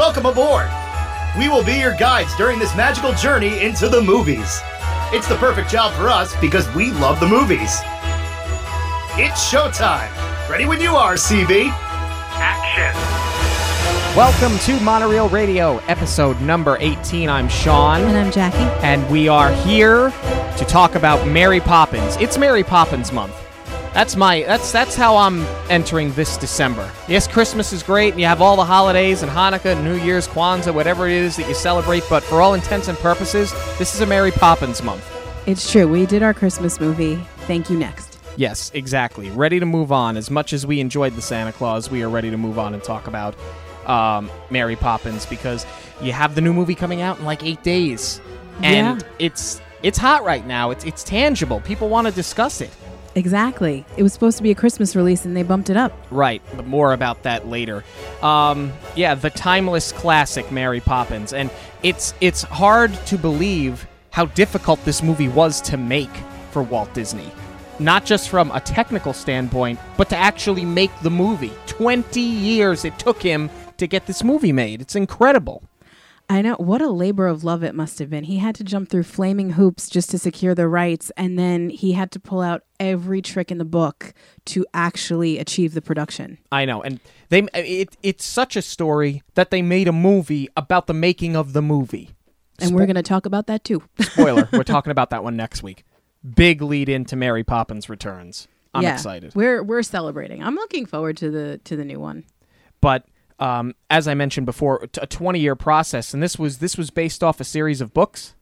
welcome aboard. We will be your guides during this magical journey into the movies. It's the perfect job for us because we love the movies. It's showtime. Ready when you are, CB. Action. Welcome to Monorail Radio, episode number 18. I'm Sean. And I'm Jackie. And we are here to talk about Mary Poppins. It's Mary Poppins month. That's my that's that's how I'm entering this December. Yes, Christmas is great and you have all the holidays and Hanukkah, New Year's, Kwanzaa, whatever it is that you celebrate, but for all intents and purposes, this is a Mary Poppins month. It's true. We did our Christmas movie. Thank you next. Yes, exactly. Ready to move on. As much as we enjoyed the Santa Claus, we are ready to move on and talk about um, Mary Poppins because you have the new movie coming out in like eight days, and Yeah. it's it's hot right now. It's it's tangible. People want to discuss it. Exactly. It was supposed to be a Christmas release and they bumped it up. Right, but more about that later. Um, yeah, the timeless classic Mary Poppins, and it's it's hard to believe how difficult this movie was to make for Walt Disney. Not just from a technical standpoint, but to actually make the movie. Twenty years it took him to get this movie made. It's incredible. I know. What a labor of love it must have been. He had to jump through flaming hoops just to secure the rights, and then he had to pull out every trick in the book to actually achieve the production. I know, and they it, it's such a story that they made a movie about the making of the movie. And we're going to talk about that too. Spoiler, we're talking about that one next week. Big lead into Mary Poppins Returns. I'm yeah. excited. We're we're celebrating. I'm looking forward to the to the new one. But um, as I mentioned before, a 20 year process, and this was this was based off a series of books.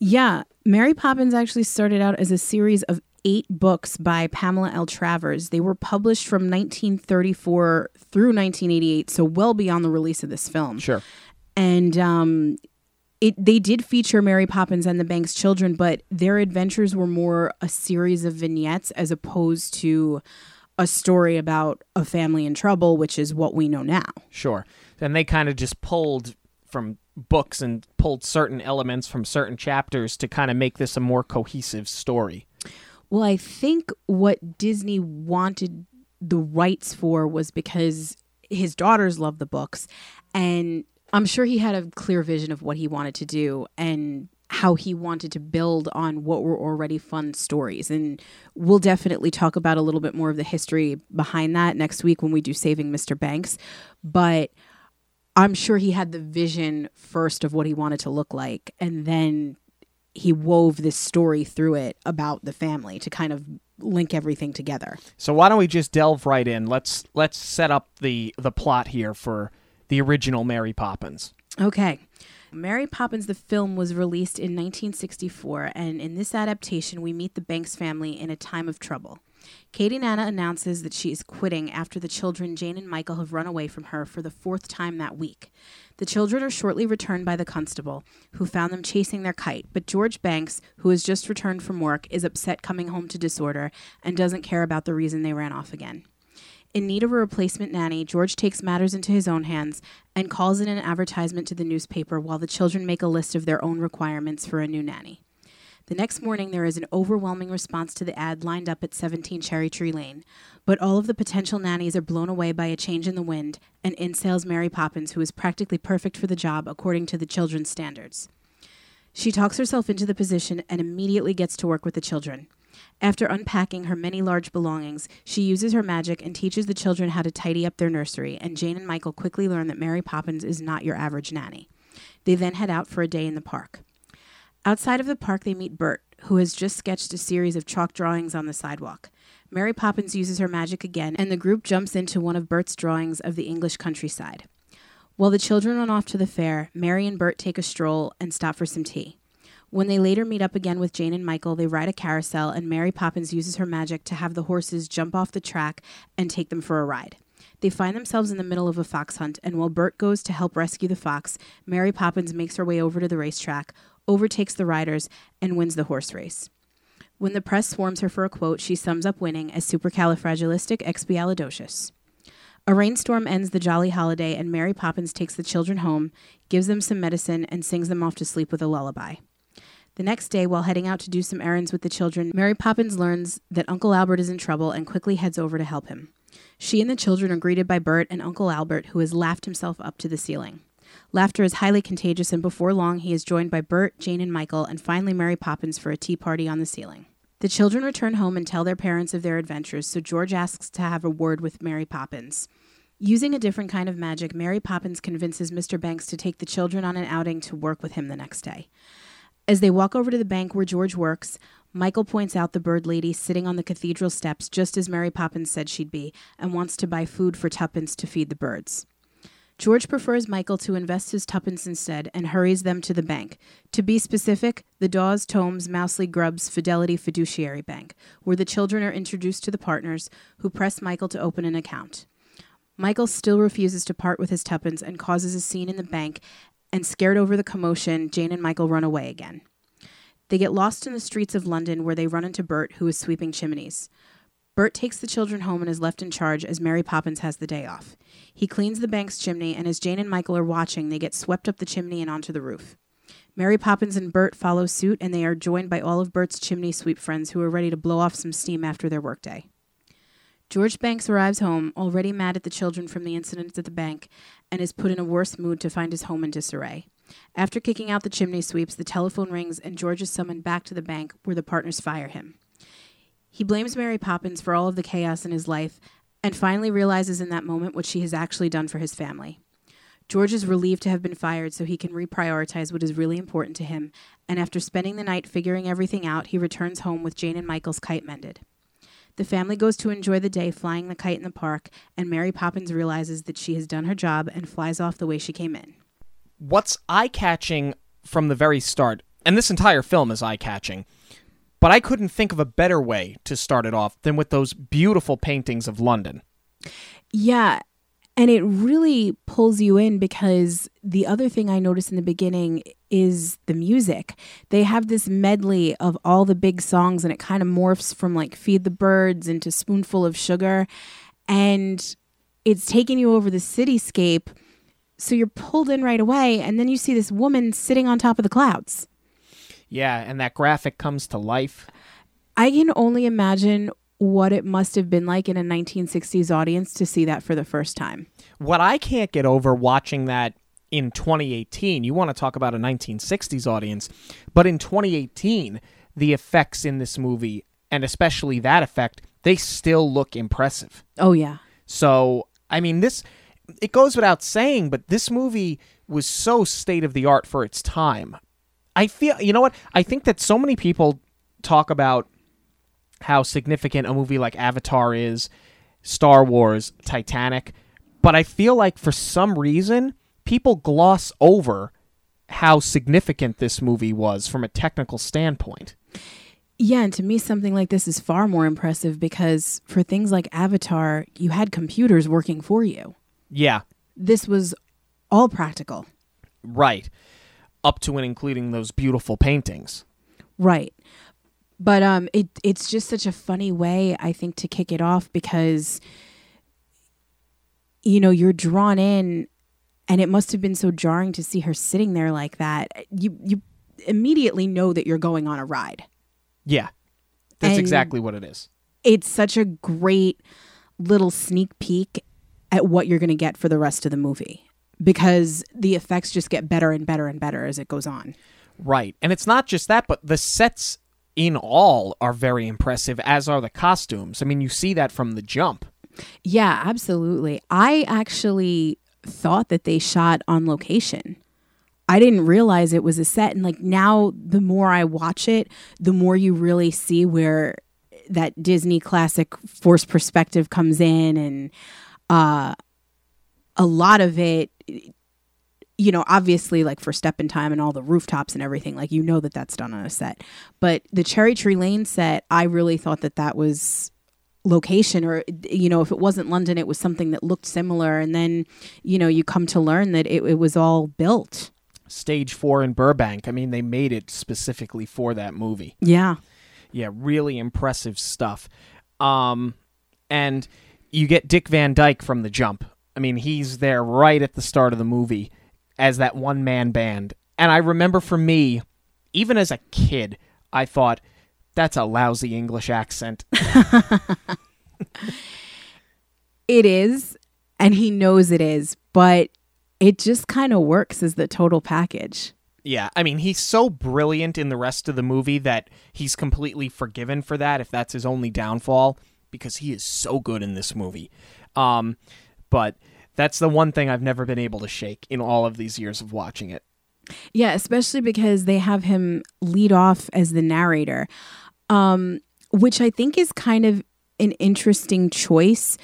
Yeah, Mary Poppins actually started out as a series of eight books by Pamela L. Travers. They were published from 1934 through 1988, so well beyond the release of this film. Sure. And um, it they did feature Mary Poppins and the Banks children, but their adventures were more a series of vignettes as opposed to a story about a family in trouble, which is what we know now. Sure. And they kind of just pulled from books and pulled certain elements from certain chapters to kind of make this a more cohesive story. Well, I think what Disney wanted the rights for was because his daughters love the books and I'm sure he had a clear vision of what he wanted to do and how he wanted to build on what were already fun stories. And we'll definitely talk about a little bit more of the history behind that next week when we do Saving Mr. Banks. But I'm sure he had the vision first of what he wanted to look like. And then he wove this story through it about the family to kind of link everything together. So why don't we just delve right in? Let's let's set up the the plot here for the original Mary Poppins. Okay. Mary Poppins, the film, was released in 1964, and in this adaptation, we meet the Banks family in a time of trouble. Katie Nana announces that she is quitting after the children, Jane and Michael, have run away from her for the fourth time that week. The children are shortly returned by the constable, who found them chasing their kite, but George Banks, who has just returned from work, is upset coming home to disorder and doesn't care about the reason they ran off again. In need of a replacement nanny, George takes matters into his own hands and calls in an advertisement to the newspaper while the children make a list of their own requirements for a new nanny. The next morning, there is an overwhelming response to the ad lined up at 17 Cherry Tree Lane, but all of the potential nannies are blown away by a change in the wind, and in sails Mary Poppins, who is practically perfect for the job according to the children's standards. She talks herself into the position and immediately gets to work with the children. After unpacking her many large belongings, she uses her magic and teaches the children how to tidy up their nursery, and Jane and Michael quickly learn that Mary Poppins is not your average nanny. They then head out for a day in the park. Outside of the park, they meet Bert, who has just sketched a series of chalk drawings on the sidewalk. Mary Poppins uses her magic again, and the group jumps into one of Bert's drawings of the English countryside. While the children run off to the fair, Mary and Bert take a stroll and stop for some tea. When they later meet up again with Jane and Michael, they ride a carousel, and Mary Poppins uses her magic to have the horses jump off the track and take them for a ride. They find themselves in the middle of a fox hunt, and while Bert goes to help rescue the fox, Mary Poppins makes her way over to the racetrack, overtakes the riders, and wins the horse race. When the press swarms her for a quote, she sums up winning as supercalifragilisticexpialidocious. A rainstorm ends the jolly holiday, and Mary Poppins takes the children home, gives them some medicine, and sings them off to sleep with a lullaby. The next day, while heading out to do some errands with the children, Mary Poppins learns that Uncle Albert is in trouble and quickly heads over to help him. She and the children are greeted by Bert and Uncle Albert, who has laughed himself up to the ceiling. Laughter is highly contagious, and before long, he is joined by Bert, Jane, and Michael, and finally Mary Poppins for a tea party on the ceiling. The children return home and tell their parents of their adventures, so George asks to have a word with Mary Poppins. Using a different kind of magic, Mary Poppins convinces Mr. Banks to take the children on an outing to work with him the next day. As they walk over to the bank where George works, Michael points out the bird lady sitting on the cathedral steps just as Mary Poppins said she'd be and wants to buy food for tuppence to feed the birds. George prefers Michael to invest his tuppence instead and hurries them to the bank. To be specific, the Dawes, Tomes, Mousley, Grubbs Fidelity Fiduciary Bank, where the children are introduced to the partners who press Michael to open an account. Michael still refuses to part with his tuppence and causes a scene in the bank, and scared over the commotion, Jane and Michael run away again. They get lost in the streets of London where they run into Bert, who is sweeping chimneys. Bert takes the children home and is left in charge as Mary Poppins has the day off. He cleans the bank's chimney, and as Jane and Michael are watching, they get swept up the chimney and onto the roof. Mary Poppins and Bert follow suit, and they are joined by all of Bert's chimney sweep friends who are ready to blow off some steam after their workday. George Banks arrives home, already mad at the children from the incident at the bank, and is put in a worse mood to find his home in disarray. After kicking out the chimney sweeps, the telephone rings, and George is summoned back to the bank where the partners fire him. He blames Mary Poppins for all of the chaos in his life and finally realizes in that moment what she has actually done for his family. George is relieved to have been fired so he can reprioritize what is really important to him, and after spending the night figuring everything out, he returns home with Jane and Michael's kite mended. The family goes to enjoy the day flying the kite in the park, and Mary Poppins realizes that she has done her job and flies off the way she came in. What's eye catching from the very start, and this entire film is eye catching, but I couldn't think of a better way to start it off than with those beautiful paintings of London. Yeah. And it really pulls you in because the other thing I noticed in the beginning is the music. They have this medley of all the big songs, and it kind of morphs from like Feed the Birds into Spoonful of Sugar. And it's taking you over the cityscape. So you're pulled in right away. And then you see this woman sitting on top of the clouds. Yeah, and that graphic comes to life. I can only imagine what it must have been like in a 1960s audience to see that for the first time. What I can't get over watching that in 2018, you want to talk about a 1960s audience, but in 2018, the effects in this movie, and especially that effect, they still look impressive. Oh, yeah. So, I mean, this, it goes without saying, but this movie was so state of the art for its time. I feel, you know what? I think that so many people talk about how significant a movie like Avatar is, Star Wars, Titanic, but I feel like for some reason people gloss over how significant this movie was from a technical standpoint. Yeah, and to me, something like this is far more impressive because for things like Avatar, you had computers working for you. Yeah. This was all practical. Right. Up to and including those beautiful paintings. Right. But um it it's just such a funny way I think to kick it off because you know, you're drawn in and it must have been so jarring to see her sitting there like that. You you immediately know that you're going on a ride. Yeah. That's And- exactly what it is. It's such a great little sneak peek at what you're going to get for the rest of the movie because the effects just get better and better and better as it goes on. Right. And it's not just that, but the sets in all are very impressive, as are the costumes. I mean, you see that from the jump. Yeah, absolutely. I actually thought that they shot on location. I didn't realize it was a set. And like now, the more I watch it, the more you really see where that Disney classic force perspective comes in. And uh, a lot of it, you know, obviously, like for Step in Time and all the rooftops and everything, like you know that that's done on a set. But the Cherry Tree Lane set, I really thought that that was location or you know if it wasn't london it was something that looked similar and then you know you come to learn that it, it was all built Stage four in Burbank. I mean, they made it specifically for that movie. yeah Yeah, really impressive stuff. Um, and you get Dick Van Dyke from the jump. I mean, he's there right at the start of the movie as that one man band. And I remember for me, even as a kid, I thought, that's a lousy English accent. it is and he knows it is but it just kind of works as the total package. Yeah, I mean, he's so brilliant in the rest of the movie that he's completely forgiven for that if that's his only downfall because he is so good in this movie. Um, but that's the one thing I've never been able to shake in all of these years of watching it. Yeah, especially because they have him lead off as the narrator, um, which I think is kind of an interesting choice.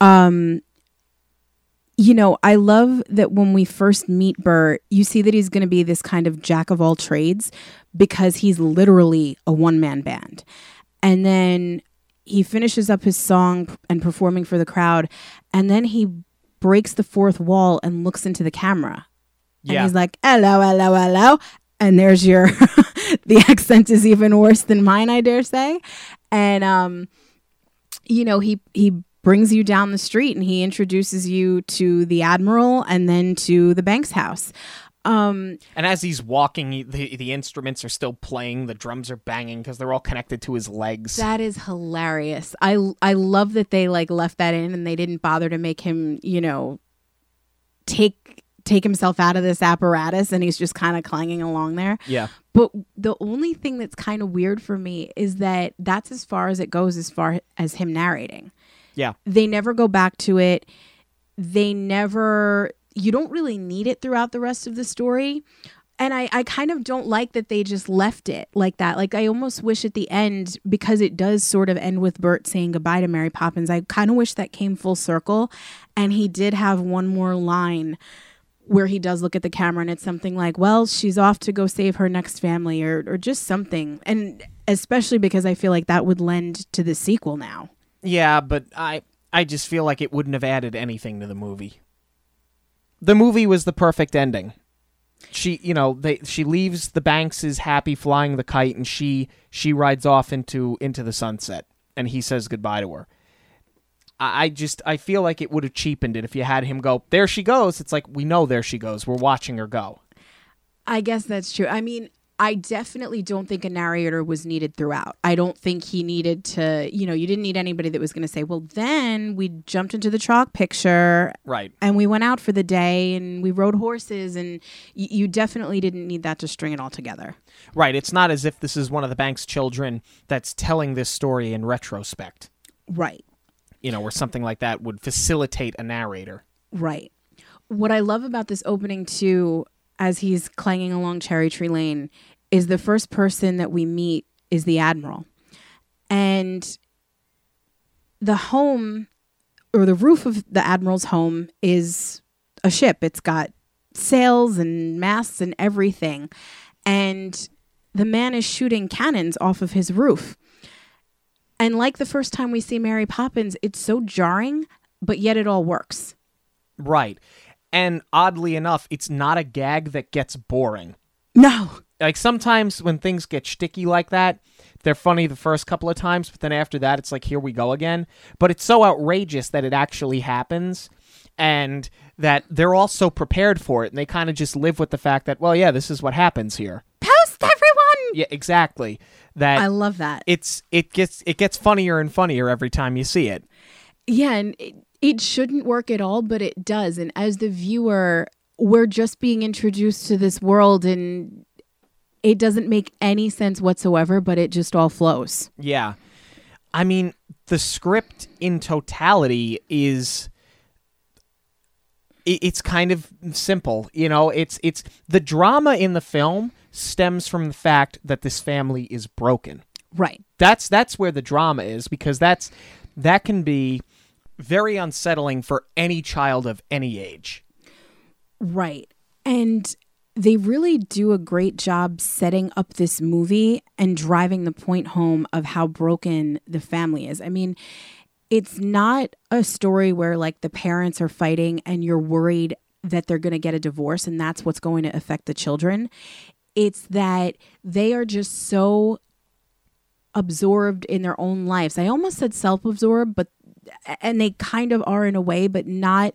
Um, you know, I love that when we first meet Bert, you see that he's going to be this kind of jack of all trades because he's literally a one man band. And then he finishes up his song and performing for the crowd, and then he breaks the fourth wall and looks into the camera. And Yeah. he's like, hello, hello, hello. And there's your, the accent is even worse than mine, I dare say. And, um, you know, he, he brings you down the street and he introduces you to the admiral and then to the Banks house. Um, And as he's walking, the, the instruments are still playing, the drums are banging because they're all connected to his legs. that is hilarious. I I love that they like left that in and they didn't bother to make him, you know, take take himself out of this apparatus and he's just kind of clanging along there. yeah. But the only thing that's kind of weird for me is that that's as far as it goes as far as him narrating. Yeah. They never go back to it. They never you don't really need it throughout the rest of the story. And I, I kind of don't like that they just left it like that. Like I almost wish at the end, because it does sort of end with Bert saying goodbye to Mary Poppins, I kind of wish that came full circle and he did have one more line where he does look at the camera and it's something like, well, she's off to go save her next family or or just something. And especially because I feel like that would lend to the sequel now. Yeah, but I I just feel like it wouldn't have added anything to the movie. The movie was the perfect ending. She, you know, they she leaves the Banks is happy flying the kite and she she rides off into into the sunset and he says goodbye to her. I, I just I feel like it would have cheapened it if you had him go, there she goes. It's like we know there she goes. We're watching her go. I guess that's true. I mean, I definitely don't think a narrator was needed throughout. I don't think he needed to, you know, you didn't need anybody that was going to say, well, then we jumped into the chalk picture Right. and we went out for the day and we rode horses and y- you definitely didn't need that to string it all together. Right. It's not as if this is one of the Banks children that's telling this story in retrospect. Right. You know, or something like that would facilitate a narrator. Right. What I love about this opening too, as he's clanging along Cherry Tree Lane, is the first person that we meet is the Admiral. And the home or the roof of the Admiral's home is a ship. It's got sails and masts and everything. And the man is shooting cannons off of his roof. And like the first time we see Mary Poppins, it's so jarring, but yet it all works. Right. And oddly enough, it's not a gag that gets boring. No. Like sometimes when things get sticky like that, they're funny the first couple of times, but then after that, it's like, here we go again. But it's so outrageous that it actually happens and that they're all so prepared for it. And they kind of just live with the fact that, well, yeah, this is what happens here. Post everyone. Yeah, exactly. That I love that. it's it gets it gets funnier and funnier every time you see it. Yeah, and it, it shouldn't work at all, but it does. And as the viewer, we're just being introduced to this world and it doesn't make any sense whatsoever, but it just all flows. Yeah. I mean, the script in totality is it's kind of simple, you know, it's it's the drama in the film stems from the fact that this family is broken. Right. That's that's where the drama is because that's that can be very unsettling for any child of any age. Right. And they really do a great job setting up this movie and driving the point home of how broken the family is. I mean, it's not a story where like the parents are fighting and you're worried that they're going to get a divorce and that's what's going to affect the children. It's that they are just so absorbed in their own lives. I almost said self-absorbed, but and they kind of are in a way, but not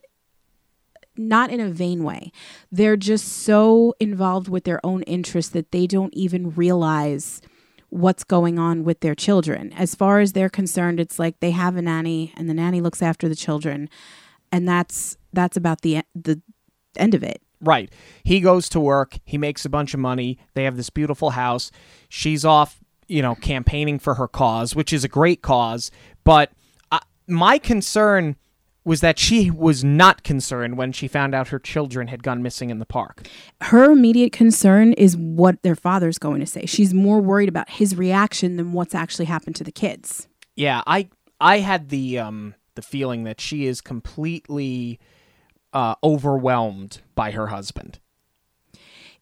not in a vain way. They're just so involved with their own interests that they don't even realize what's going on with their children. As far as they're concerned, it's like they have a nanny and the nanny looks after the children and that's that's about the the end of it. Right. He goes to work, he makes a bunch of money, they have this beautiful house. She's off, you know, campaigning for her cause, which is a great cause, but uh, my concern was that she was not concerned when she found out her children had gone missing in the park. Her immediate concern is what their father's going to say. She's more worried about his reaction than what's actually happened to the kids. Yeah, I I had the um the feeling that she is completely uh, overwhelmed by her husband.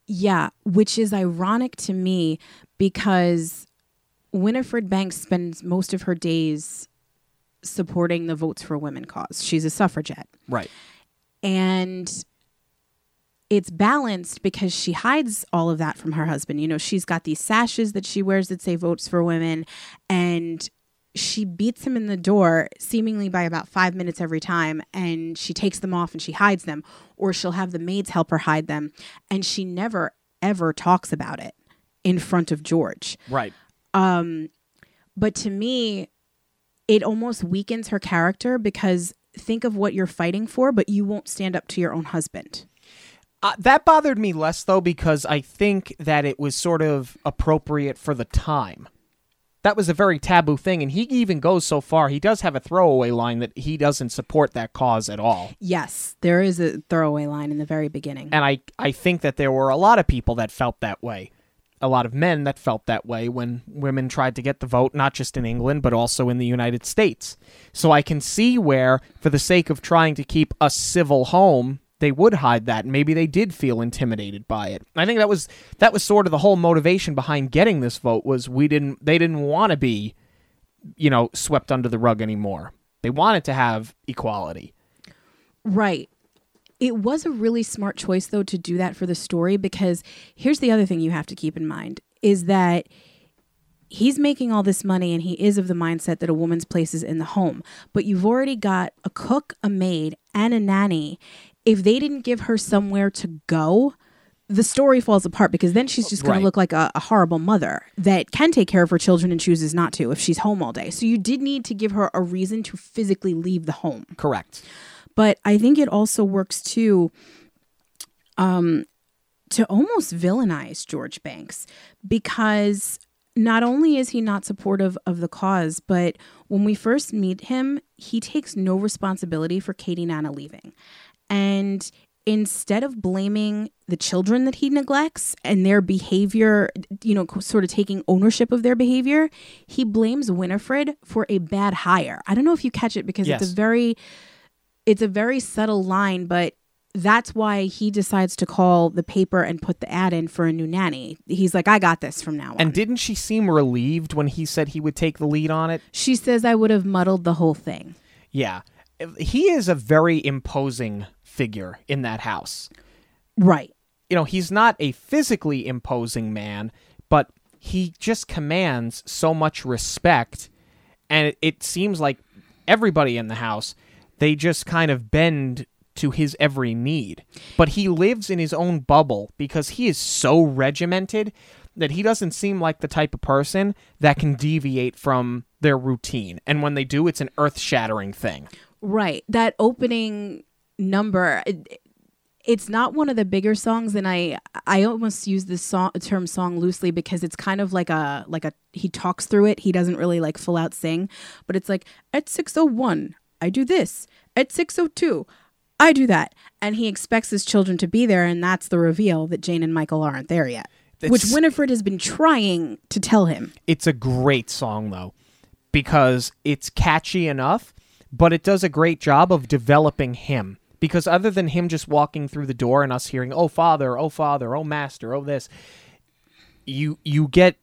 Yeah, which is ironic to me because Winifred Banks spends most of her days supporting the Votes for Women cause. She's a suffragette. Right. And it's balanced because she hides all of that from her husband. You know, she's got these sashes that she wears that say Votes for Women, and she beats him in the door seemingly by about five minutes every time and she takes them off and she hides them or she'll have the maids help her hide them and she never ever talks about it in front of george Right. um but to me it almost weakens her character because think of what you're fighting for but you won't stand up to your own husband Uh, that bothered me less though because I think that it was sort of appropriate for the time. That was a very taboo thing, and he even goes so far. He does have a throwaway line that he doesn't support that cause at all. yes there is a throwaway line in the very beginning And I, I think that there were a lot of people that felt that way. A lot of men that felt that way when women tried to get the vote, not just in England, but also in the United States. So I can see where, for the sake of trying to keep a civil home, they would hide that. Maybe they did feel intimidated by it. I think that was that was sort of the whole motivation behind getting this vote was we didn't they didn't want to be, you know, swept under the rug anymore. They wanted to have equality. Right. It was a really smart choice, though, to do that for the story because here's the other thing you have to keep in mind is that he's making all this money and he is of the mindset that a woman's place is in the home. But you've already got a cook, a maid, and a nanny. If they didn't give her somewhere to go, the story falls apart because then she's just going Right. to look like a, a horrible mother that can take care of her children and chooses not to if she's home all day. So you did need to give her a reason to physically leave the home Correct. But I think it also works too um to almost villainize George Banks because not only is he not supportive of the cause, but when we first meet him, he takes no responsibility for Katie Nana leaving. And instead of blaming the children that he neglects and their behavior, you know, sort of taking ownership of their behavior, he blames Winifred for a bad hire. I don't know if you catch it because it's a very it's a very subtle line, but that's why he decides to call the paper and put the ad in for a new nanny. He's like, I got this from now on. And didn't she seem relieved when he said he would take the lead on it? she says I would have muddled the whole thing. Yeah. He is a very imposing figure in that house. Right. You know, he's not a physically imposing man, but he just commands so much respect. And it, it seems like everybody in the house, they just kind of bend to his every need. But he lives in his own bubble because he is so regimented that he doesn't seem like the type of person that can deviate from their routine. And when they do, it's an earth shattering thing. Right. That opening number it, it's not one of the bigger songs and I I almost use this song term song loosely because it's kind of like a like a he talks through it. He doesn't really like full out sing, but it's like at 601 I do this. At 602 I do that. And he expects his children to be there and that's the reveal that Jane and Michael aren't there yet. which It's- Winifred has been trying to tell him. It's a great song though, because it's catchy enough, but it does a great job of developing him. Because other than him just walking through the door and us hearing "Oh Father, Oh Father, Oh Master, Oh this," you you get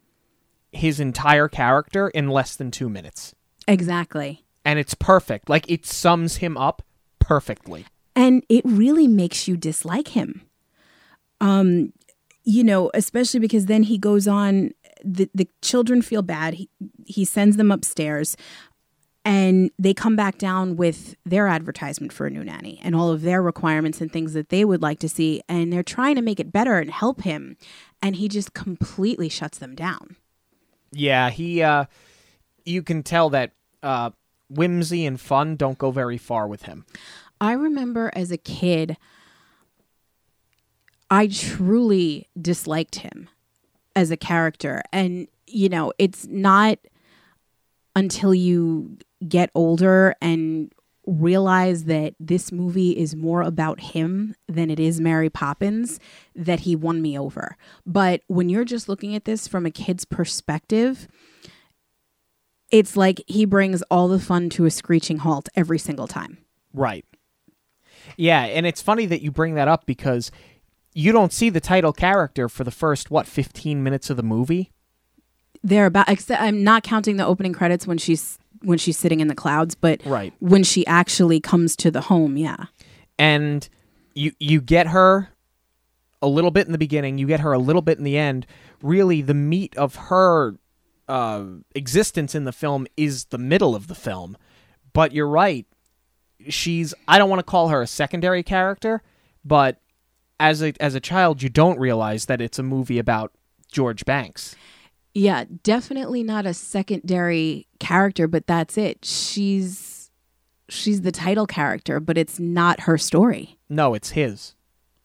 his entire character in less than two minutes, Exactly. And it's perfect. Like it sums him up perfectly. and it really makes you dislike him um you know especially because then he goes on the the children feel bad he he sends them upstairs and they come back down with their advertisement for a new nanny and all of their requirements and things that they would like to see and they're trying to make it better and help him and he just completely shuts them down Yeah, he. uh You can tell that uh whimsy and fun don't go very far with him. I remember as a kid I truly disliked him as a character. And, you know, it's not until you get older and realize that this movie is more about him than it is Mary Poppins that he won me over. But when you're just looking at this from a kid's perspective, it's like he brings all the fun to a screeching halt every single time. Right. Yeah, and it's funny that you bring that up because you don't see the title character for the first what 15 minutes of the movie. They're about except I'm not counting the opening credits when she's when she's sitting in the clouds, but Right. when she actually comes to the home, yeah. and you you get her a little bit in the beginning, you get her a little bit in the end. Really, the meat of her uh, existence in the film is the middle of the film. But you're right; she's I don't want to call her a secondary character, but as a as a child, you don't realize that it's a movie about George Banks. Yeah, definitely not a secondary character, but that's it. She's she's the title character, but it's not her story. No, it's his.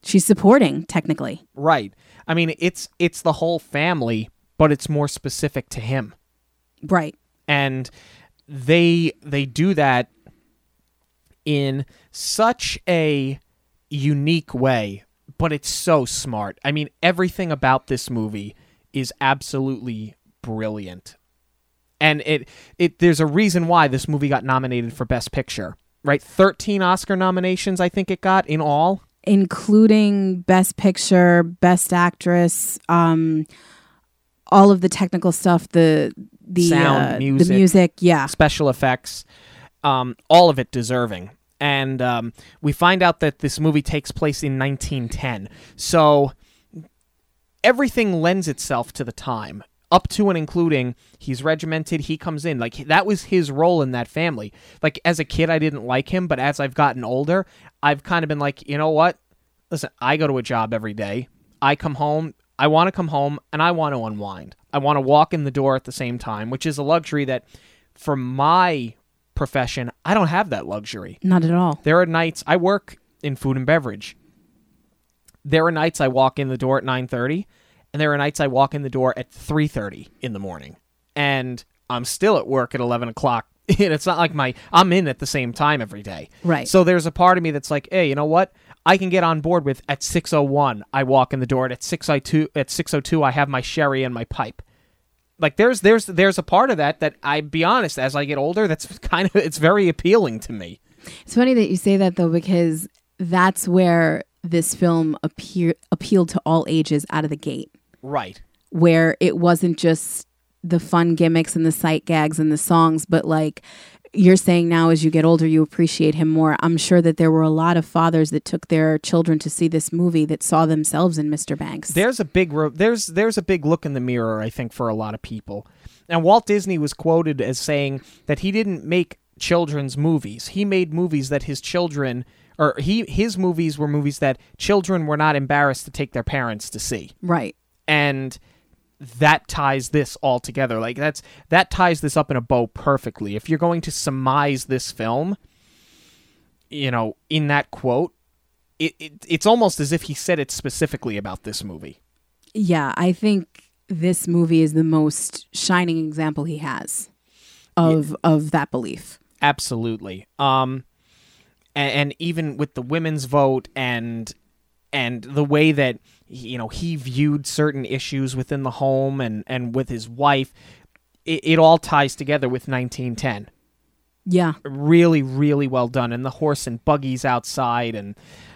She's supporting technically. Right. I mean, it's it's the whole family, but it's more specific to him. Right. and they they do that in such a unique way but it's so smart i mean everything about this movie is absolutely brilliant and it it there's a reason why this movie got nominated for best picture right 13 oscar nominations i think it got in all Including best picture, best actress, um all of the technical stuff, the the Sound, uh, music. the music, yeah. special effects, um, all of it deserving. And um, we find out that this movie takes place in 1910. So everything lends itself to the time, up to and including he's regimented, he comes in. Like, that was his role in that family. Like, as a kid, I didn't like him, but as I've gotten older, I've kind of been like, you know what? Listen, I go to a job every day. I come home. I want to come home and I want to unwind. I want to walk in the door at the same time, which is a luxury that for my profession, I don't have that luxury. Not at all. There are nights I work in food and beverage. There are nights I walk in the door at 9:30 and there are nights I walk in the door at 3:30 in the morning. And I'm still at work at 11 o'clock. And it's not like my I'm in at the same time every day. Right. So there's a part of me that's like, hey, you know what? I can get on board with at 6:01 I walk in the door and at 6:02 at 6:02 I have my sherry and my pipe. Like there's there's there's a part of that that I be honest as I get older that's kind of it's very appealing to me. It's funny that you say that though, because that's where this film appear appealed to all ages out of the gate. Right. where it wasn't just the fun gimmicks and the sight gags and the songs, but like you're saying now as you get older, you appreciate him more. I'm sure that there were a lot of fathers that took their children to see this movie that saw themselves in Mr. Banks. There's a big ro- there's there's a big look in the mirror I think for a lot of people. And Walt Disney was quoted as saying that he didn't make children's movies. He made movies that his children or he his movies were movies that children were not embarrassed to take their parents to see. right. and that ties this all together. Like that's that ties this up in a bow perfectly. If you're going to surmise this film you know in that quote it, it it's almost as if he said it specifically about this movie. Yeah, I think this movie is the most shining example he has of of that belief. absolutely. Um and, and even with the women's vote and and the way that you know he viewed certain issues within the home and and with his wife. It, it all ties together with 1910 Yeah. really really well done. And the horse and buggies outside and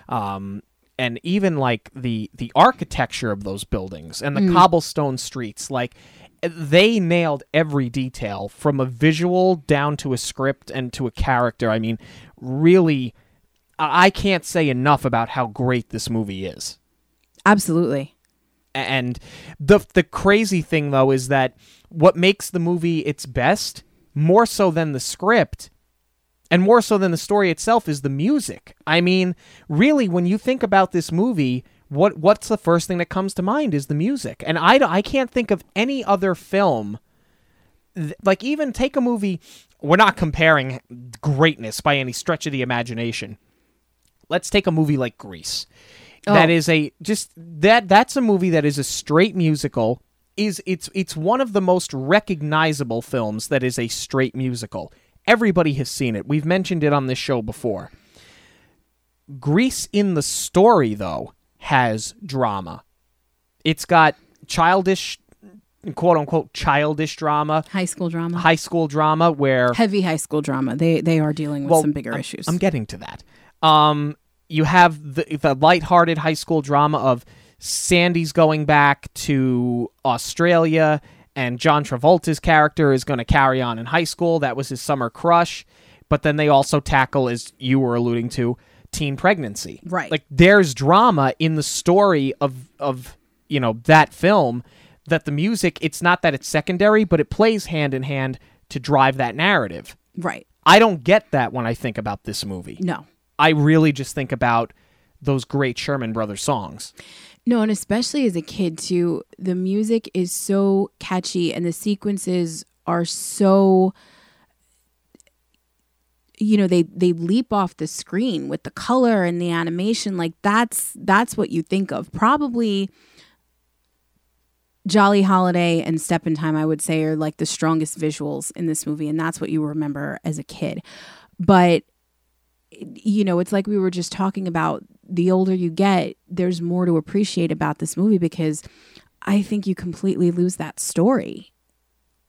um and even like the the architecture of those buildings and the cobblestone streets like they nailed every detail from a visual down to a script and to a character. I mean really I can't say enough about how great this movie is Absolutely. and the the crazy thing though is that what makes the movie its best more so than the script and more so than the story itself is the music. I mean, really when you think about this movie, what what's the first thing that comes to mind is the music. And I I can't think of any other film like even take a movie we're not comparing greatness by any stretch of the imagination. Let's take a movie like Grease that Oh. is a just that that's a movie that is a straight musical. Is it's it's one of the most recognizable films that is a straight musical. Everybody has seen it. We've mentioned it on this show before. Grease in the story though has drama. It's got childish quote unquote childish drama, High school drama. high school drama where Heavy high school drama. They they are dealing with Well, some bigger I'm- issues. I'm getting to that. Um, you have the the lighthearted high school drama of Sandy's going back to Australia, and John Travolta's character is going to carry on in high school. That was his summer crush. But then they also tackle, as you were alluding to, teen pregnancy. Right. Like there's drama in the story of of you know that film that the music. It's not that it's secondary, but it plays hand in hand to drive that narrative. right. I don't get that when I think about this movie. No. I really just think about those great Sherman Brothers songs. No, and especially as a kid too, the music is so catchy and the sequences are so you know, they they leap off the screen with the color and the animation like that's that's what you think of. Probably Jolly Holiday and Step in Time I would say are like the strongest visuals in this movie and that's what you remember as a kid. But you know, it's like we were just talking about the older you get, there's more to appreciate about this movie because I think you completely lose that story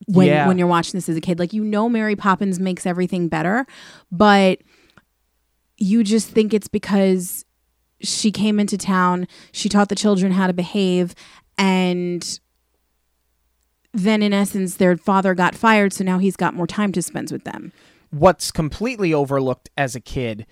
when Yeah. when you're watching this as a kid. Like you know Mary Poppins makes everything better, but you just think it's because she came into town, she taught the children how to behave and then in essence their father got fired so now he's got more time to spend with them. What's completely overlooked as a kid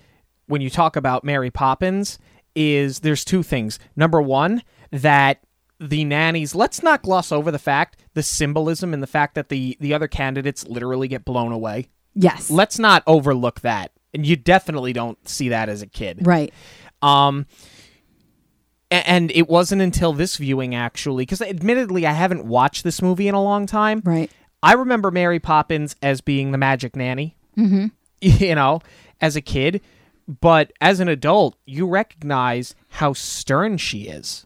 when you talk about Mary Poppins is there's two things. Number one, that the nannies let's not gloss over the fact the symbolism and the fact that the the other candidates literally get blown away Yes. let's not overlook that and you definitely don't see that as a kid right. Um, and it wasn't until this viewing actually, because admittedly I haven't watched this movie in a long time. Right. I remember Mary Poppins as being the magic nanny. Mm-hmm. You know, as a kid, but as an adult, you recognize how stern she is.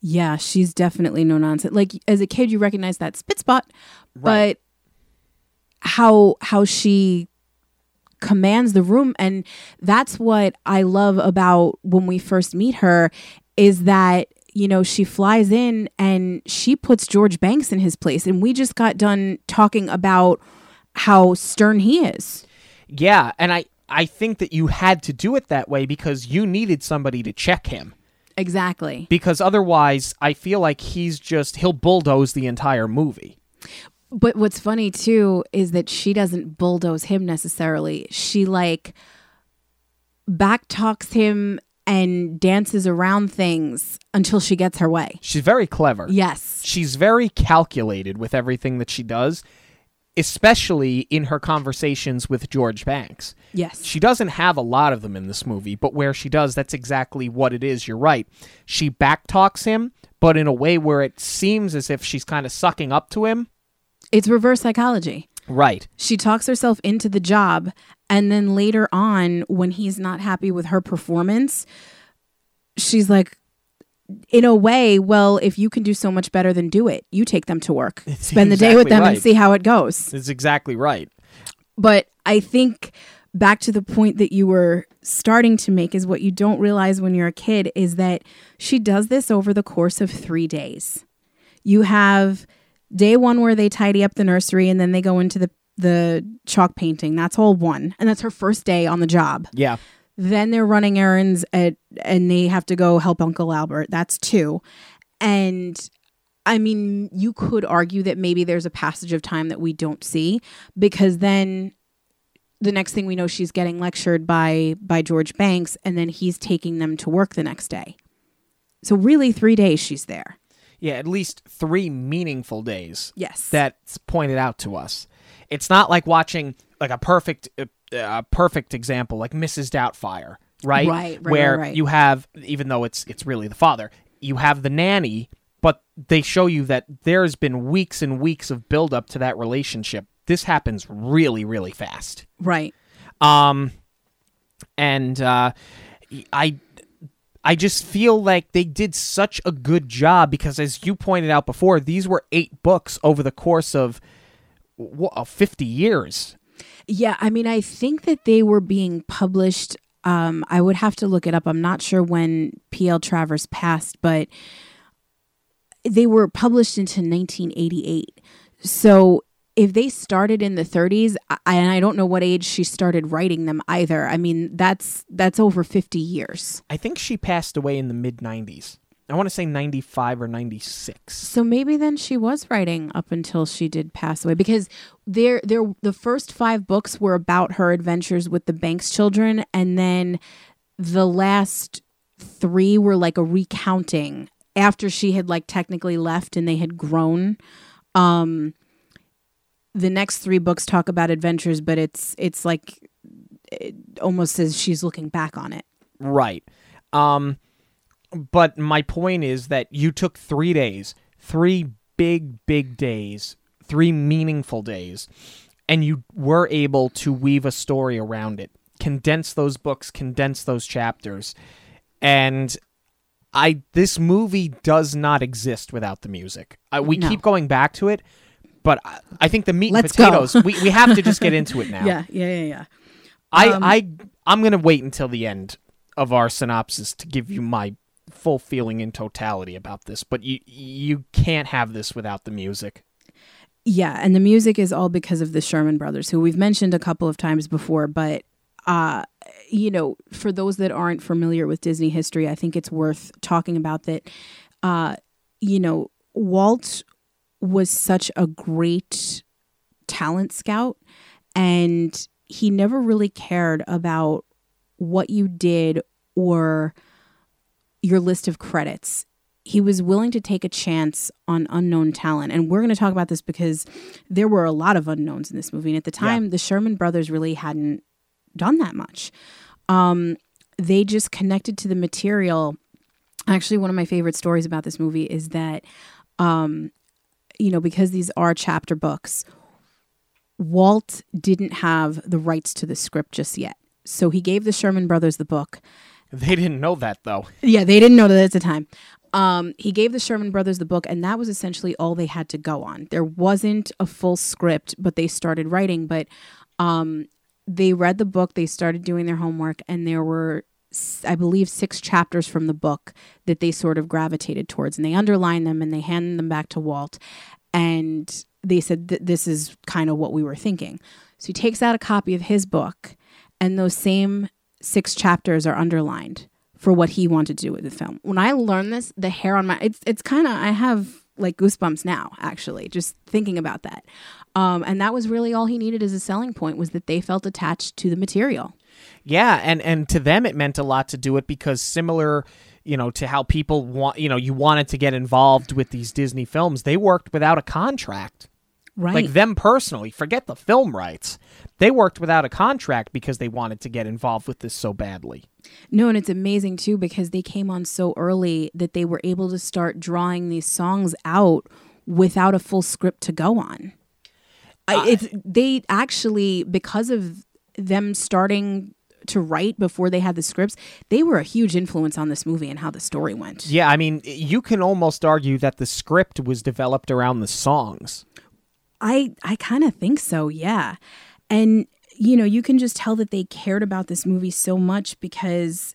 Yeah, she's definitely no nonsense. Like as a kid, you recognize that spit spot, Right. but how how she commands the room, and that's what I love about when we first meet her, is that you know she flies in and she puts George Banks in his place, and we just got done talking about how stern he is. Yeah, and I I think that you had to do it that way because you needed somebody to check him. Exactly. Because otherwise, I feel like he's just he'll bulldoze the entire movie. But what's funny too is that she doesn't bulldoze him necessarily. She like back talks him and dances around things until she gets her way. She's very clever. Yes. she's very calculated with everything that she does, especially in her conversations with George Banks. Yes. She doesn't have a lot of them in this movie, but where she does, that's exactly what it is. You're right. She backtalks him, but in a way where it seems as if she's kind of sucking up to him. It's reverse psychology. Right. She talks herself into the job and then later on when he's not happy with her performance, she's like in a way, well, if you can do so much better than do it, you take them to work. Spend the day with exactly them and see how it goes. That's exactly right. But I think back to the point that you were starting to make is what you don't realize when you're a kid is that she does this over the course of three days. You have day one where they tidy up the nursery and then they go into the the chalk painting. That's all one. And that's her first day on the job. Yeah. Then they're running errands at and they have to go help Uncle Albert. That's two. And I mean, you could argue that maybe there's a passage of time that we don't see because then the next thing we know she's getting lectured by by George Banks and then he's taking them to work the next day. So really 3 days she's there. Yeah, at least three meaningful days. Yes. that's pointed out to us. It's not like watching like a perfect uh, uh, a perfect example like Mrs. Doubtfire, right? Right, right, Where right, right. you have even though it's it's really the father, you have the nanny, but they show you that there's been weeks and weeks of build up to that relationship. This happens really really fast. right. Um and uh I I just feel like they did such a good job because, as you pointed out before, these were eight books over the course of what, 50 years. Yeah, I mean, I think that they were being published. Um, I would have to look it up. I'm not sure when P.L. Travers passed, but they were published into 1988. So if they started in the 30s, I, and I don't know what age she started writing them either. I mean, that's that's over 50 years. I think she passed away in the mid 90s. I want to say 95 or 96. So maybe then she was writing up until she did pass away because there there the first 5 books were about her adventures with the Banks children and then the last 3 were like a recounting after she had like technically left and they had grown. Um the next 3 books talk about adventures but it's it's like it almost as she's looking back on it. Right. Um but my point is that you took three days, three big, big days, three meaningful days, and you were able to weave a story around it, condense those books, condense those chapters. And I this movie does not exist without the music. I, we No. keep going back to it, but I, I think the meat Let's and potatoes. we we have to just get into it now. Yeah, yeah, yeah, yeah. I, Um, I I'm gonna wait until the end of our synopsis to give you my full feeling in totality about this, but you you can't have this without the music. Yeah, and the music is all because of the Sherman brothers, who we've mentioned a couple of times before. But, uh, you know, for those that aren't familiar with Disney history, I think it's worth talking about that. Uh, you know, Walt was such a great talent scout, and he never really cared about what you did or your list of credits he was willing to take a chance on unknown talent. And we're going to talk about this because there were a lot of unknowns in this movie. And at the time, the Sherman brothers really hadn't done that much. Um, they just connected to the material. Actually, one of my favorite stories about this movie is that, um, you know, because these are chapter books, Walt didn't have the rights to the script just yet. So he gave the Sherman brothers the book. They didn't know that though. Yeah, they didn't know that at the time. Um, he gave the Sherman brothers the book, and that was essentially all they had to go on. There wasn't a full script, but they started writing. But um, they read the book, they started doing their homework, and there were, I believe, six chapters from the book that they sort of gravitated towards, and they underlined them and they handed them back to Walt, and they said that this is kind of what we were thinking. So he takes out a copy of his book, and those same six chapters are underlined for what he wanted to do with the film. When I learned this, the hair on my it's it's kind of I have like goosebumps now actually just thinking about that. Um, and that was really all he needed as a selling point was that they felt attached to the material. Yeah, and and to them it meant a lot to do it because similar, you know, to how people want, you know, you wanted to get involved with these Disney films, they worked without a contract. Right. Like them personally, forget the film rights. They worked without a contract because they wanted to get involved with this so badly. No, and it's amazing too because they came on so early that they were able to start drawing these songs out without a full script to go on. I, it's they actually because of them starting to write before they had the scripts, they were a huge influence on this movie and how the story went. Yeah, I mean, you can almost argue that the script was developed around the songs. I I kind of think so, yeah. And you know, you can just tell that they cared about this movie so much because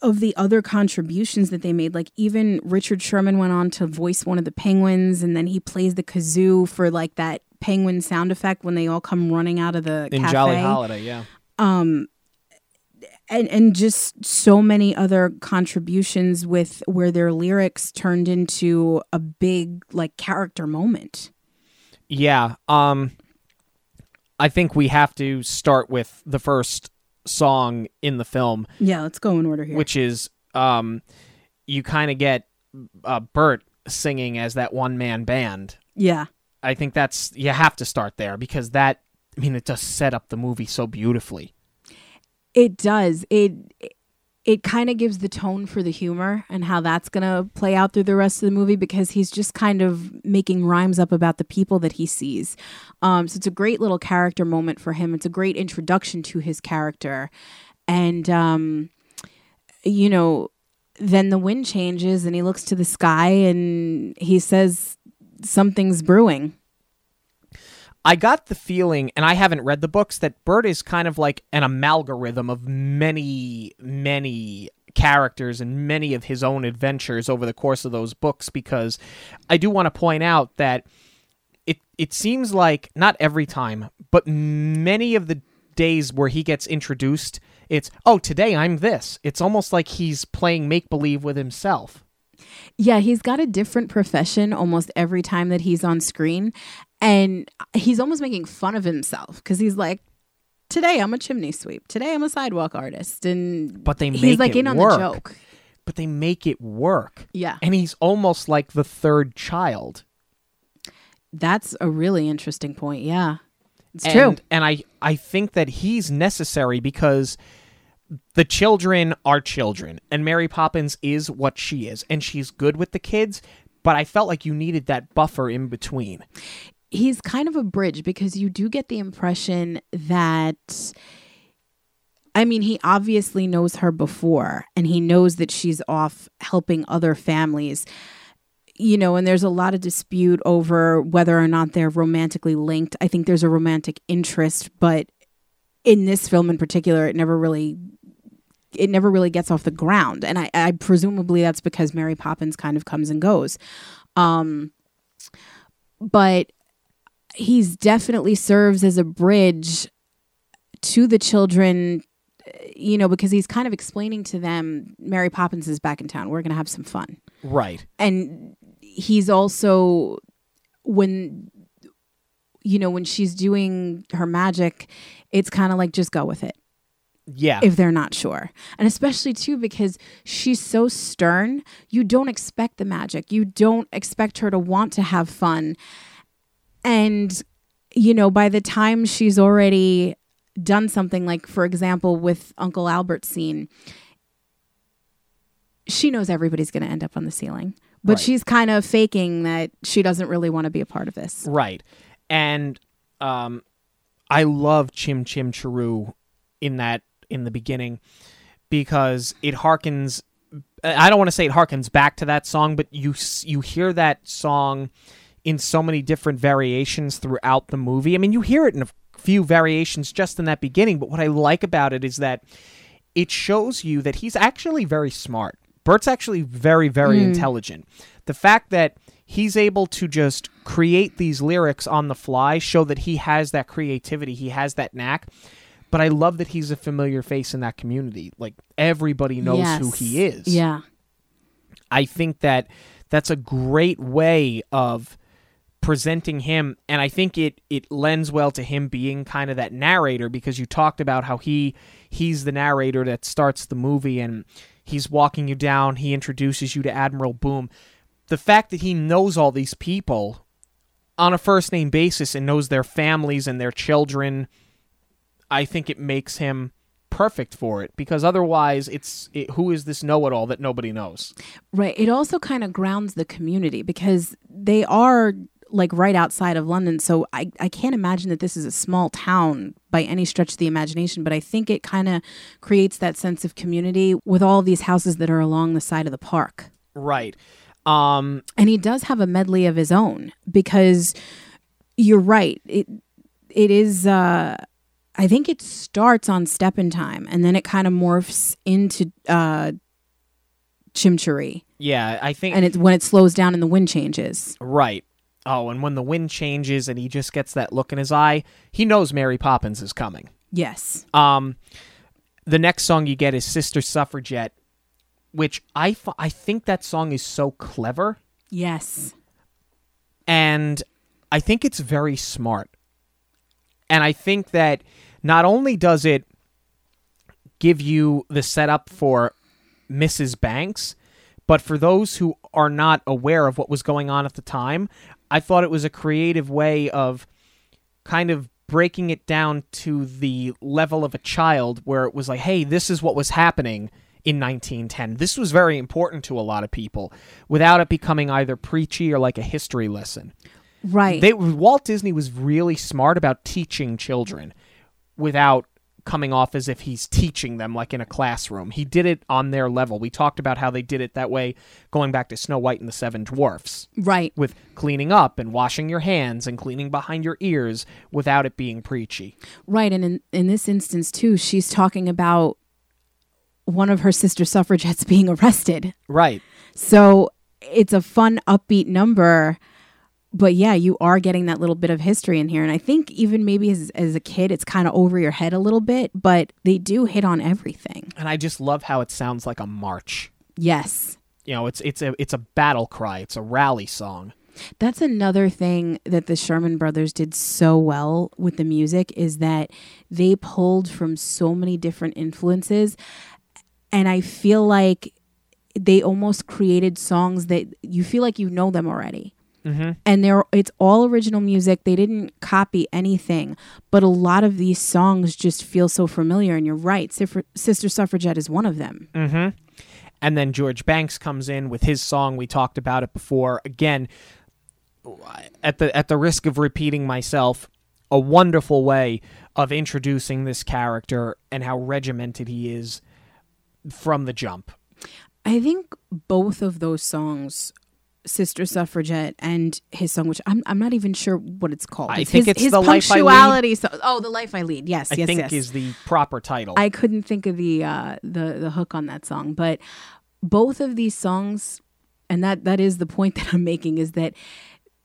of the other contributions that they made. Like even Richard Sherman went on to voice one of the penguins and then he plays the kazoo for like that penguin sound effect when they all come running out of the In cafe. Jolly Holiday, yeah. Um and and just so many other contributions with where their lyrics turned into a big like character moment. Yeah. Um I think we have to start with the first song in the film, Yeah, let's go in order here. which is um you kind of get uh, Bert singing as that one man band. yeah. I think that's you have to start there because that I mean it does set up the movie so beautifully. It does. It it kind of gives the tone for the humor and how that's going to play out through the rest of the movie because he's just kind of making rhymes up about the people that he sees. Um, so it's a great little character moment for him. It's a great introduction to his character. And um, you know, then the wind changes and he looks to the sky and he says something's brewing. I got the feeling, and I haven't read the books, that Bert is kind of like an amalgam of many, many characters and many of his own adventures over the course of those books because I do want to point out that it it seems like not every time, but many of the days where he gets introduced, it's oh, today I'm this. It's almost like he's playing make believe with himself. Yeah, he's got a different profession almost every time that he's on screen. And he's almost making fun of himself because he's like, today I'm a chimney sweep. Today I'm a sidewalk artist. And But they make he's like it in on work. the joke. But they make it work. Yeah. And he's almost like the third child. That's a really interesting point. Yeah. It's and, true. And I, I think that he's necessary because the children are children, and Mary Poppins is what she is, and she's good with the kids. But I felt like you needed that buffer in between. He's kind of a bridge because you do get the impression that. I mean, he obviously knows her before, and he knows that she's off helping other families. You know, and there's a lot of dispute over whether or not they're romantically linked. I think there's a romantic interest, but in this film in particular, it never really it never really gets off the ground. And I, I presumably that's because Mary Poppins kind of comes and goes. Um, but he's definitely serves as a bridge to the children, you know, because he's kind of explaining to them Mary Poppins is back in town. We're going to have some fun. Right. And he's also, when, you know, when she's doing her magic, it's kind of like just go with it Yeah. if they're not sure. And especially too because she's so stern, you don't expect the magic. You don't expect her to want to have fun. And you know, by the time she's already done something like for example with Uncle Albert's scene, she knows everybody's going to end up on the ceiling. But Right. she's kind of faking that she doesn't really want to be a part of this. Right. And um I love Chim Chim Cher-ee in that in the beginning because it harkens I don't want to say it harkens back to that song, but you you hear that song in so many different variations throughout the movie. I mean, you hear it in a few variations just in that beginning, but what I like about it is that it shows you that he's actually very smart. Bert's actually very, very hmm. intelligent. The fact that he's able to just create these lyrics on the fly show that he has that creativity, he has that knack. But I love that he's a familiar face in that community. Like everybody knows who he is. Yeah. I think that that's a great way of presenting him and I think it it lends well to him being kind of that narrator because you talked about how he he's the narrator that starts the movie and he's walking you down, he introduces you to Admiral Boom. The fact that he knows all these people on a first name basis and knows their families and their children, I think it makes him perfect for it because otherwise it's it, who is this know-it-all that nobody knows. Right. It also kind of grounds the community because they are like right outside of London. So I, I can't imagine that this is a small town by any stretch of the imagination, but I think it kind of creates that sense of community with all these houses that are along the side of the park. Right. Um And he does have a medley of his own because you're right. It it is uh I think it starts on Step in Time and then it kind of morphs into uh Chim Chim Cher-ee. yeah, I think And it's when it slows down and the wind changes. right. Oh, and when the wind changes and he just gets that look in his eye, he knows Mary Poppins is coming. Yes. Um the next song you get is Sister Suffragette, which I f- I think that song is so clever Yes. and I think it's very smart. And I think that not only does it give you the setup for Mrs. Banks, but for those who are not aware of what was going on at the time, I thought it was a creative way of kind of breaking it down to the level of a child where it was like, hey, this is what was happening in 1910. This was very important to a lot of people without it becoming either preachy or like a history lesson. Right. They Walt Disney was really smart about teaching children without coming off as if he's teaching them like in a classroom. He did it on their level. We talked about how they did it that way going back to Snow White and the Seven Dwarfs Right. with cleaning up and washing your hands and cleaning behind your ears without it being preachy. Right. And in, in this instance, too, she's talking about one of her sister suffragettes being arrested. Right. So it's a fun, upbeat number. But yeah, you are getting that little bit of history in here. And I think even maybe as, as a kid, it's kind of over your head a little bit, but they do hit on everything. And I just love how it sounds like a march. Yes. You know, it's it's a it's a battle cry. It's a rally song. That's another thing that the Sherman brothers did so well with the music is that they pulled from so many different influences. And I feel like they almost created songs that you feel like you know them already. Mm-hmm. And they're it's all original music. They didn't copy anything, but a lot of these songs just feel so familiar. And you're right, Sif- Sister Suffragette is one of them. Mm-hmm. And then George Banks comes in with his song. We talked about it before. Again, at the at the risk of repeating myself, a wonderful way of introducing this character and how regimented he is from the jump. I think both of those songs, Sister Suffragette and his song, which I'm I'm not even sure what it's called. I It's think his, it's his The Life I Lead. punctuality. So, oh, the life I lead. Yes, I yes, think yes. is the proper title. I couldn't think of the uh, the the hook on that song, but both of these songs, and that that is the point that I'm making is that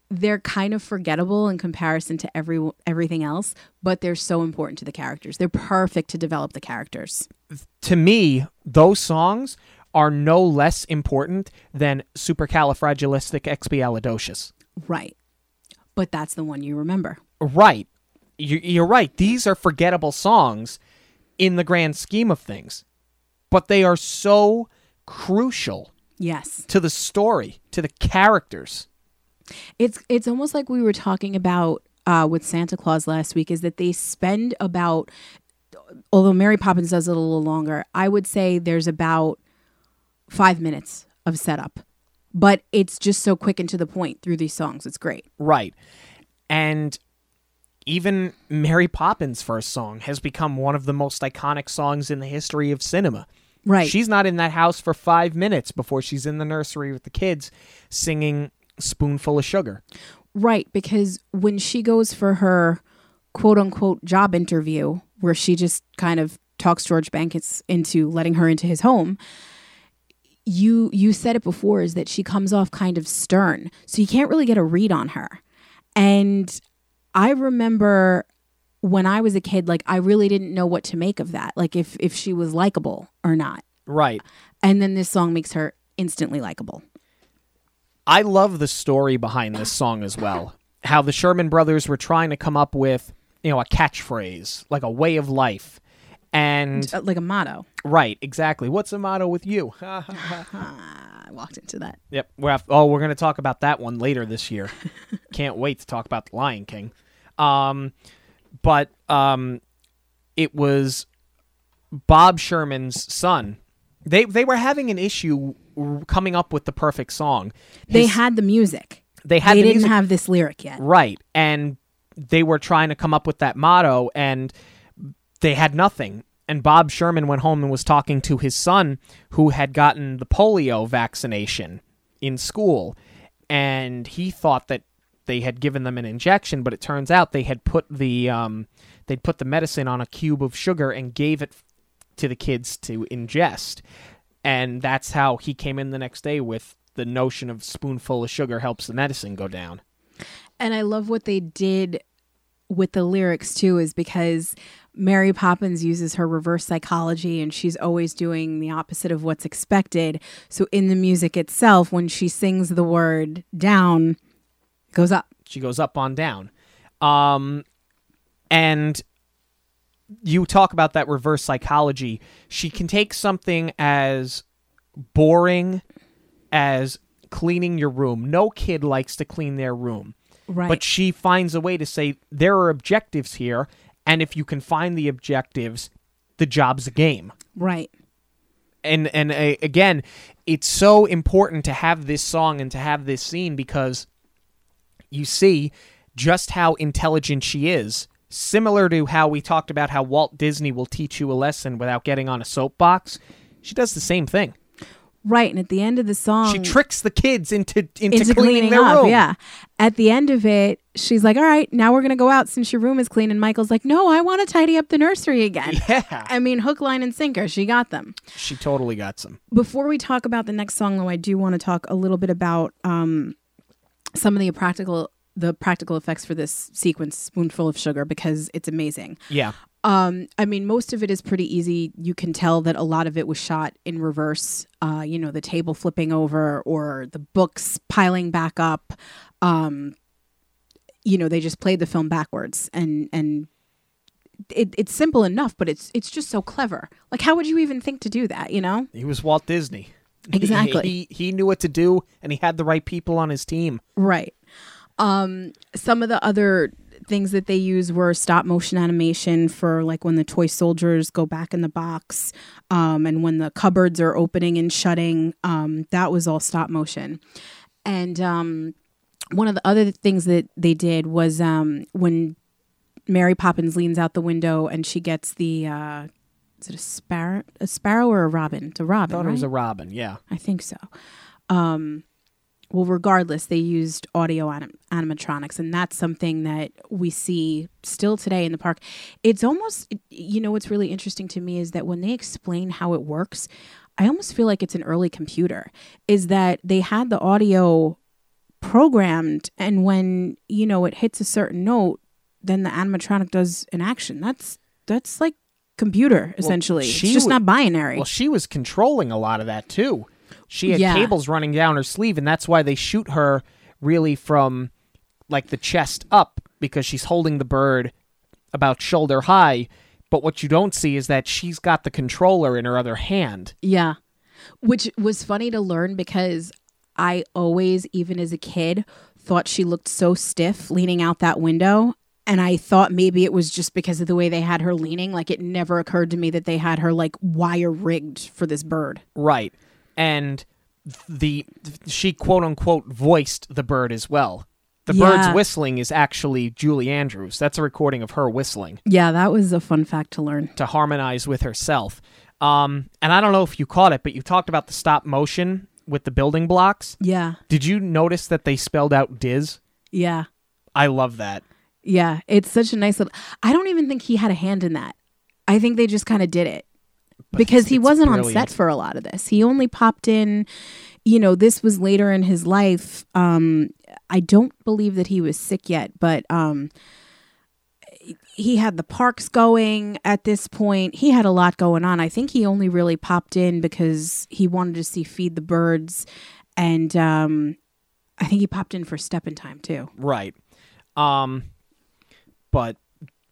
they're kind of forgettable in comparison to every everything else, but they're so important to the characters. They're perfect to develop the characters. to me, those songs are no less important than Supercalifragilisticexpialidocious. Right. But that's the one you remember. Right. You- You're right. These are forgettable songs in the grand scheme of things, but they are so crucial Yes. to the story, to the characters. It's it's almost like we were talking about uh, with Santa Claus last week is that they spend about although Mary Poppins does it a little longer, I would say there's about five minutes of setup. But it's just so quick and to the point through these songs. It's great. Right. And even Mary Poppins' first song has become one of the most iconic songs in the history of cinema. Right. She's not in that house for five minutes before she's in the nursery with the kids singing Spoonful of Sugar. Right, because when she goes for her quote unquote job interview, where she just kind of talks George Banks into letting her into his home, you you said it before is that she comes off kind of stern. So you can't really get a read on her. And I remember when I was a kid, like I really didn't know what to make of that. Like if if she was likable or not. Right. And then this song makes her instantly likable. I love the story behind this song as well. How the Sherman brothers were trying to come up with, you know, a catchphrase, like a way of life. And Uh, Like a motto. right, exactly. What's the motto with you? I walked into that. Yep. We're af- oh, we're going to talk about that one later this year. Can't wait to talk about the Lion King. Um, but um, it was Bob Sherman's son. They they were having an issue coming up with the perfect song. They had the music. they had they the didn't music- have this lyric yet. right, and they were trying to come up with that motto, and they had nothing. And Bob Sherman went home and was talking to his son, who had gotten the polio vaccination in school, and he thought that they had given them an injection, but it turns out they had put the um, they'd put the medicine on a cube of sugar and gave it to the kids to ingest, and that's how he came in the next day with the notion of spoonful of sugar helps the medicine go down. And I love what they did with the lyrics too, is because Mary Poppins uses her reverse psychology and she's always doing the opposite of what's expected. So in the music itself, when she sings the word down, it goes up. she goes up on down um and you talk about that reverse psychology she can take something as boring as cleaning your room no kid likes to clean their room Right. but she finds a way to say there are objectives here and if you can find the objectives the job's a game right. and and uh, again it's so important to have this song and to have this scene because you see just how intelligent she is similar to how we talked about how Walt Disney will teach you a lesson without getting on a soapbox. She does the same thing. Right, and at the end of the song, She tricks the kids into into, into cleaning, cleaning their up. room. Yeah. At the end of it, she's like, "All right, now we're gonna go out since your room is clean." And Michael's like, "No, I want to tidy up the nursery again." Yeah. I mean, hook, line, and sinker. She got them. She totally got some. Before we talk about the next song, though, I do want to talk a little bit about um, some of the practical the practical effects for this sequence, "Spoonful of Sugar," because it's amazing. Yeah. Um, I mean, most of it is pretty easy. You can tell that a lot of it was shot in reverse. Uh, you know, the table flipping over or the books piling back up. Um, you know, they just played the film backwards, and and it, it's simple enough, but it's it's just so clever. Like, how would you even think to do that? You know? He was Walt Disney. Exactly. He, he knew what to do and he had the right people on his team. Right. Um, some of the other things that they use were stop motion animation for like when the toy soldiers go back in the box, um, and when the cupboards are opening and shutting. Um, that was all stop motion. And um, one of the other things that they did was um, when Mary Poppins leans out the window and she gets the uh, is it a sparrow, a sparrow or a robin? It's a robin. Thought right? it was a Robin. Yeah. I think so. Um, well, regardless, they used audio anim- animatronics, and that's something that we see still today in the park. It's almost, you know, what's really interesting to me is that when they explain how it works, I almost feel like it's an early computer. Is that they had the audio programmed, and when you know it hits a certain note, then the animatronic does an action. That's that's like computer essentially. she it's just not binary. Well, she was controlling a lot of that too. She had Yeah. cables running down her sleeve, and that's why they shoot her really from like the chest up because she's holding the bird about shoulder high. But what you don't see is that she's got the controller in her other hand. Yeah. Which was funny to learn because I always, even as a kid, thought she looked so stiff leaning out that window. And I thought maybe it was just because of the way they had her leaning. Like it never occurred to me that they had her like wire rigged for this bird. Right. And the she quote unquote voiced the bird as well. The Yeah. bird's whistling is actually Julie Andrews. That's a recording of her whistling Yeah, that was a fun fact to learn. to harmonize with herself. Um, and I don't know if you caught it, but you talked about the stop motion with the building blocks. Yeah. Did you notice that they spelled out Diz? Yeah. I love that. Yeah. It's such a nice little. I don't even think he had a hand in that. I think they just kind of did it. Because he wasn't on set for a lot of this. He only popped in, you know, this was later in his life. Um, I don't believe that he was sick yet, but um, he had the parks going at this point. He had a lot going on. I think he only really popped in because he wanted to see Feed the Birds, and um, I think he popped in for Step in Time too. Right. Um but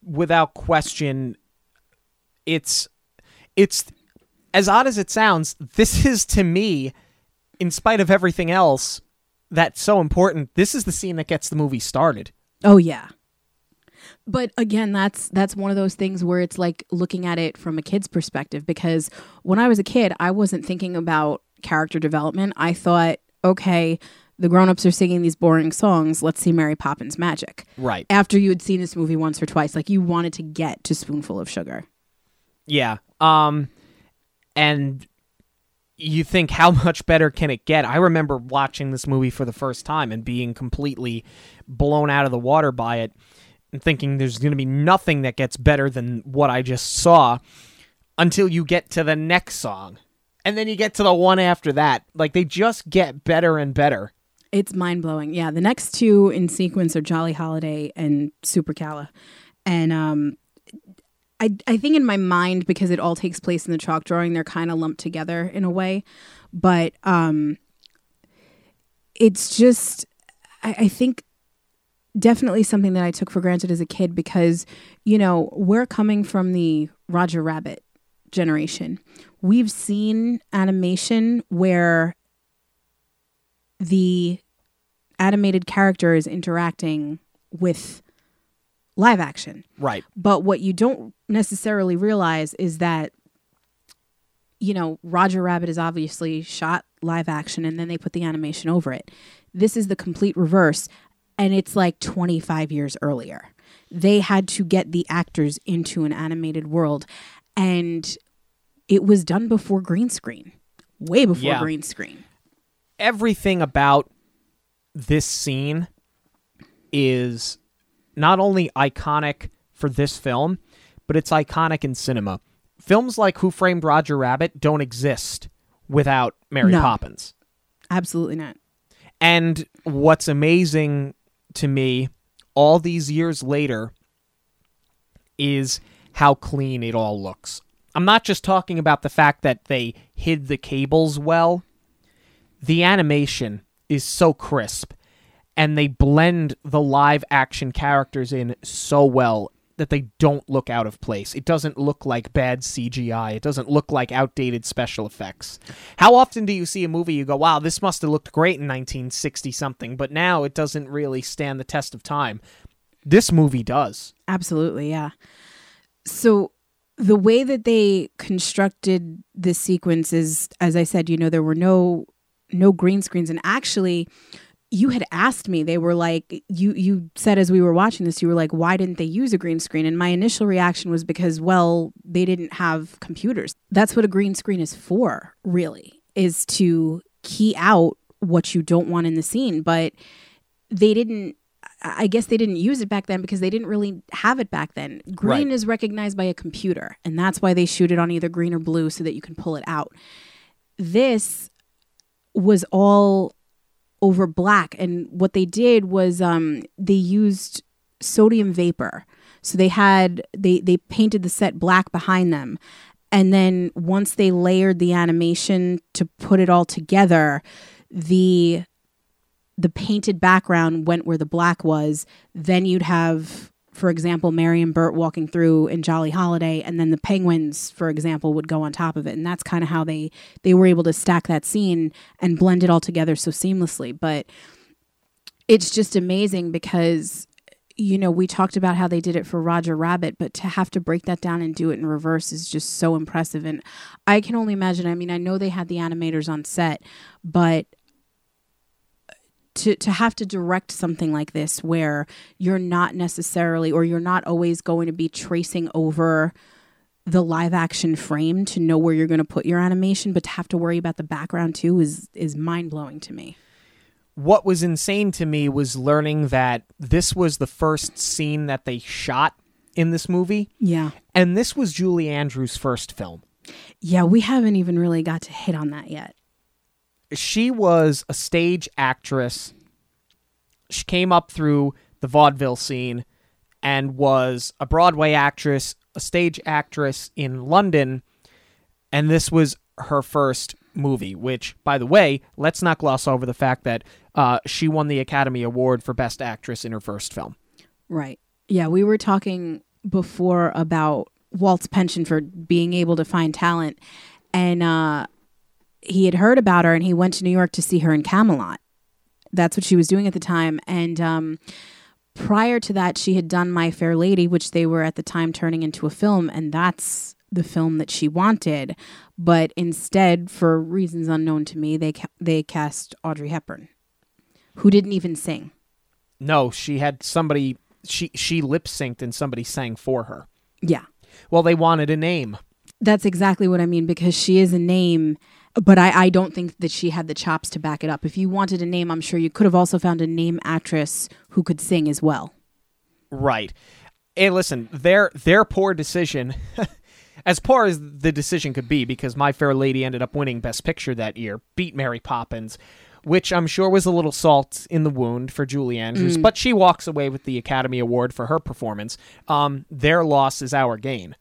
without question it's it's as odd as it sounds, this is to me in spite of everything else that's so important, this is the scene that gets the movie started. Oh yeah. But again, that's that's one of those things where it's like looking at it from a kid's perspective because when I was a kid, I wasn't thinking about character development. I thought, okay, the grown-ups are singing these boring songs, let's see Mary Poppins magic. Right. After you had seen this movie once or twice, like you wanted to get to Spoonful of Sugar. Yeah. Um and you think how much better can it get? I remember watching this movie for the first time and being completely blown out of the water by it and thinking there's going to be nothing that gets better than what I just saw until you get to the next song. And then you get to the one after that. Like they just get better and better. It's mind blowing. Yeah, the next two in sequence are Jolly Holiday and Supercala, and um, I I think in my mind because it all takes place in the chalk drawing, they're kind of lumped together in a way, but um, it's just I, I think definitely something that I took for granted as a kid because you know we're coming from the Roger Rabbit generation. We've seen animation where the animated character is interacting with live action. Right. But what you don't necessarily realize is that, you know, Roger Rabbit is obviously shot live action and then they put the animation over it. This is the complete reverse. And it's like 25 years earlier. They had to get the actors into an animated world. And it was done before green screen, way before Yeah. green screen. everything about this scene is not only iconic for this film, but it's iconic in cinema. Films like Who Framed Roger Rabbit don't exist without Mary No. Poppins. Absolutely not. And what's amazing to me all these years later is how clean it all looks. I'm not just talking about the fact that they hid the cables well. The animation is so crisp and they blend the live action characters in so well that they don't look out of place. It doesn't look like bad CGI. It doesn't look like outdated special effects. How often do you see a movie you go, "Wow, this must have looked great in 1960 something," but now it doesn't really stand the test of time. This movie does. Absolutely, yeah. So the way that they constructed this sequence is, as I said, you know, there were no no green screens, and actually, you had asked me. They were like, you you said as we were watching this, you were like, why didn't they use a green screen? And my initial reaction was because, well, they didn't have computers. That's what a green screen is for, really, is to key out what you don't want in the scene, but they didn't I guess they didn't use it back then because they didn't really have it back then. Green Right. is recognized by a computer, and that's why they shoot it on either green or blue so that you can pull it out. This was all over black, and what they did was um, they used sodium vapor. So they had they they painted the set black behind them, and then once they layered the animation to put it all together, the the painted background went where the black was, then you'd have, for example, Mary and Bert walking through in Jolly Holiday, and then the penguins, for example, would go on top of it, and that's kind of how they they were able to stack that scene and blend it all together so seamlessly. But it's just amazing because you know we talked about how they did it for Roger Rabbit, but to have to break that down and do it in reverse is just so impressive. And I can only imagine. I mean, I know they had the animators on set, but to to have to direct something like this where you're not necessarily or you're not always going to be tracing over the live action frame to know where you're going to put your animation but to have to worry about the background too is is mind-blowing to me. What was insane to me was learning that this was the first scene that they shot in this movie, yeah. And this was Julie Andrews' first film. yeah we haven't even really got to hit on that yet she was a stage actress. She came up through the vaudeville scene and was a Broadway actress, a stage actress in London, and this was her first movie. Which, by the way, let's not gloss over the fact that uh, she won the Academy Award for Best Actress in her first film. Right. Yeah, we were talking before about Walt's penchant for being able to find talent, and uh, he had heard about her, and he went to New York to see her in Camelot. That's what she was doing at the time, and um, prior to that, she had done My Fair Lady, which they were at the time turning into a film, and that's the film that she wanted. But instead, for reasons unknown to me, they ca- they cast Audrey Hepburn, who didn't even sing. No, she had somebody. She she lip synced and somebody sang for her. Yeah. Well, they wanted a name. That's exactly what I mean because she is a name, but I, I don't think that she had the chops to back it up. If you wanted a name, I'm sure you could have also found a name actress who could sing as well. Right. Hey, listen, their their poor decision, as poor as the decision could be, because My Fair Lady ended up winning Best Picture that year, beat Mary Poppins, which I'm sure was a little salt in the wound for Julie Andrews, but she walks away with the Academy Award for her performance. Um, their loss is our gain.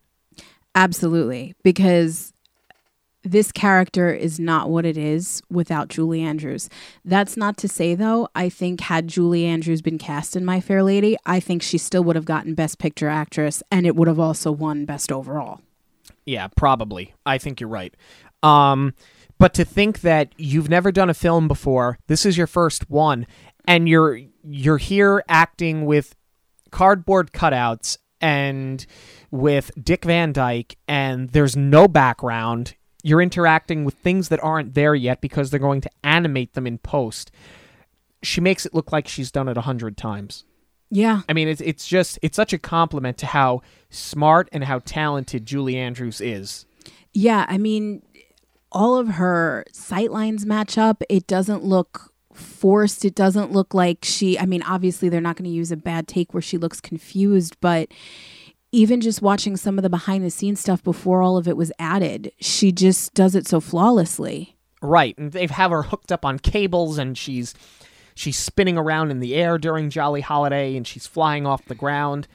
Absolutely, because this character is not what it is without Julie Andrews. That's not to say, though, I think had Julie Andrews been cast in My Fair Lady, I think she still would have gotten Best Picture Actress and it would have also won Best Overall. Yeah, probably. I think you're right. Um, but to think that you've never done a film before, this is your first one, and you're you're here acting with cardboard cutouts and with Dick Van Dyke, and there's no background. You're interacting with things that aren't there yet because they're going to animate them in post. She makes it look like she's done it a hundred times. Yeah. I mean, it's it's just it's such a compliment to how smart and how talented Julie Andrews is. Yeah, I mean, all of her sight lines match up. It doesn't look forced. It doesn't look like she, I mean, obviously they're not going to use a bad take where she looks confused, but even just watching some of the behind the scenes stuff before all of it was added, she just does it so flawlessly. Right, and they have have her hooked up on cables, and she's she's spinning around in the air during Jolly Holiday, and she's flying off the ground.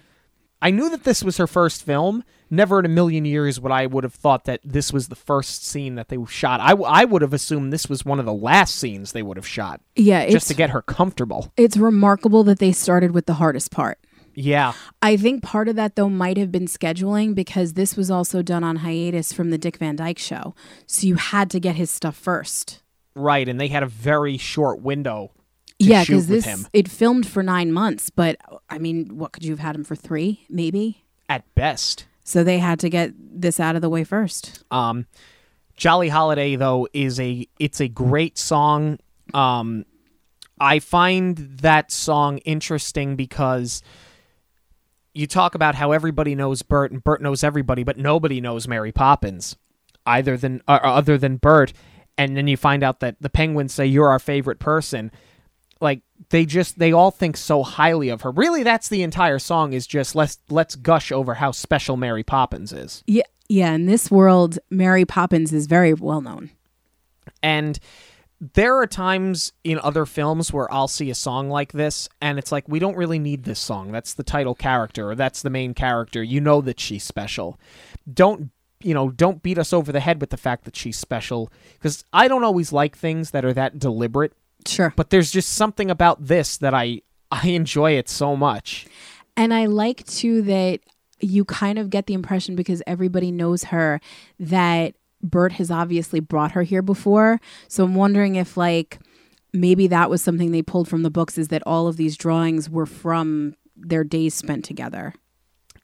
I knew that this was her first film. Never in a million years would I would have thought that this was the first scene that they shot. I, w- I would have assumed this was one of the last scenes they would have shot, Yeah, it's just to get her comfortable. it's remarkable that they started with the hardest part. Yeah, I think part of that though might have been scheduling because this was also done on hiatus from the Dick Van Dyke show. So you had to get his stuff first. right. And they had a very short window. To yeah, because this him. it filmed for nine months, but I mean, what could you have had him for three, maybe? at best. So they had to get this out of the way first. Um, Jolly Holiday though is a it's a great song. Um, I find that song interesting because you talk about how everybody knows Bert and Bert knows everybody, but nobody knows Mary Poppins, either than uh, other than Bert. And then you find out that the Penguins say you're our favorite person. Like they just they all think so highly of her. Really, that's the entire song is just let's let's gush over how special Mary Poppins is. Yeah, yeah. In this world, Mary Poppins is very well known. And there are times in other films where I'll see a song like this, and it's like, we don't really need this song. That's the title character, or that's the main character. You know that she's special. Don't, you know, don't beat us over the head with the fact that she's special, because I don't always like things that are that deliberate, Sure. but there's just something about this that I. I enjoy it so much. And I like too that you kind of get the impression because everybody knows her that Bert has obviously brought her here before. So I'm wondering if like maybe that was something they pulled from the books is that all of these drawings were from their days spent together.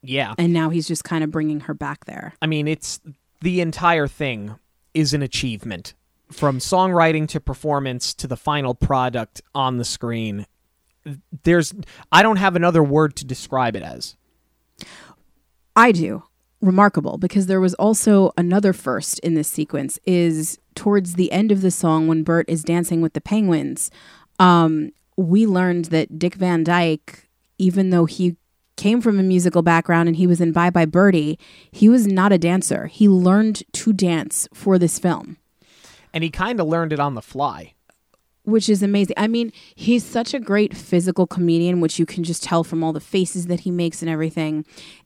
Yeah. And now he's just kind of bringing her back there. I mean, it's the entire thing is an achievement from songwriting to performance to the final product on the screen. There's, I don't have another word to describe it as. I do. Remarkable because there was also another first in this sequence is towards the end of the song when Bert is dancing with the penguins. Um, we learned that Dick Van Dyke, even though he came from a musical background and he was in Bye Bye Birdie, he was not a dancer. He learned to dance for this film. And he kind of learned it on the fly. which is amazing. I mean, he's such a great physical comedian, which you can just tell from all the faces that he makes and everything.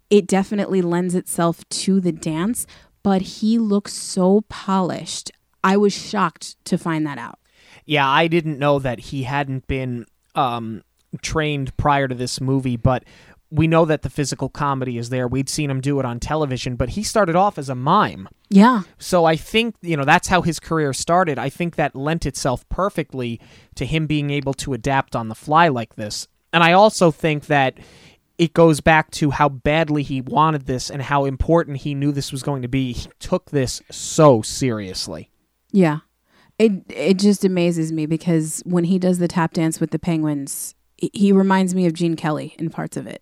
It definitely lends itself to the dance, but he looks so polished. I was shocked to find that out. Yeah, I didn't know that he hadn't been um, trained prior to this movie, but we know that the physical comedy is there. We'd seen him do it on television, but he started off as a mime. Yeah. So I think, you know, that's how his career started. I think that lent itself perfectly to him being able to adapt on the fly like this. And I also think that it goes back to how badly he wanted this and how important he knew this was going to be. He took this so seriously. Yeah. It it just amazes me because when he does the tap dance with the penguins, he- reminds me of Gene Kelly in parts of it.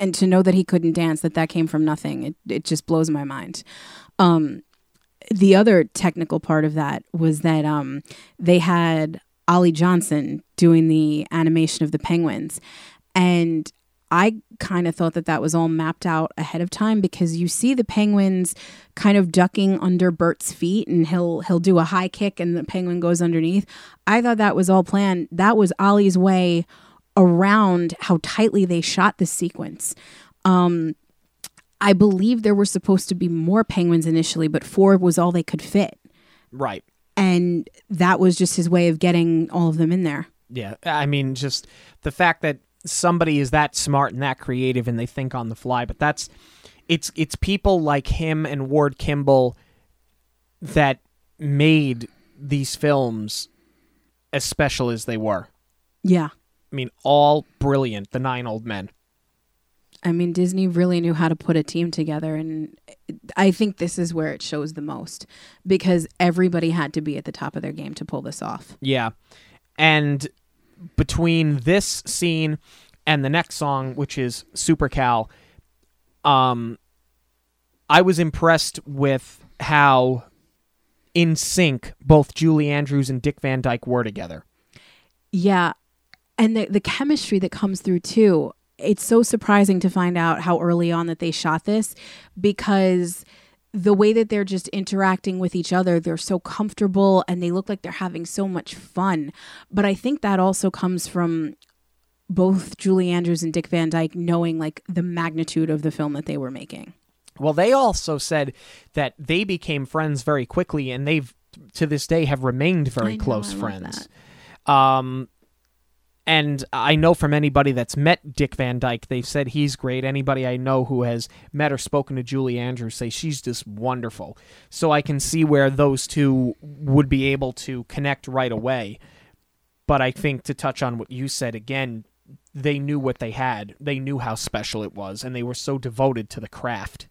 And to know that he couldn't dance, that that came from nothing, it, it just blows my mind. Um, the other technical part of that was that um, they had Ollie Johnston doing the animation of the penguins. And I kind of thought that that was all mapped out ahead of time because you see the penguins kind of ducking under Bert's feet and he'll he'll do a high kick and the penguin goes underneath. I thought that was all planned. That was Ollie's way around how tightly they shot this sequence. Um I believe there were supposed to be more penguins initially, but four was all they could fit. Right. And that was just his way of getting all of them in there. Yeah. I mean, just the fact that somebody is that smart and that creative and they think on the fly, but that's it's it's people like him and Ward Kimball that made these films as special as they were. Yeah. I mean, all brilliant, the nine old men. I mean, Disney really knew how to put a team together. And I think this is where it shows the most because everybody had to be at the top of their game to pull this off. Yeah. And between this scene and the next song, which is Super Cal, um, I was impressed with how in sync both Julie Andrews and Dick Van Dyke were together. Yeah. And the the chemistry that comes through too. It's so surprising to find out how early on that they shot this because the way that they're just interacting with each other, they're so comfortable and they look like they're having so much fun. But I think that also comes from both Julie Andrews and Dick Van Dyke knowing like the magnitude of the film that they were making. Well, they also said that they became friends very quickly, and they've to this day have remained very know, close friends. Um, and I know from anybody that's met Dick Van Dyke, they've said he's great. Anybody I know who has met or spoken to Julie Andrews say she's just wonderful. So I can see where those two would be able to connect right away. But I think to touch on what you said again, they knew what they had. They knew how special it was, and they were so devoted to the craft.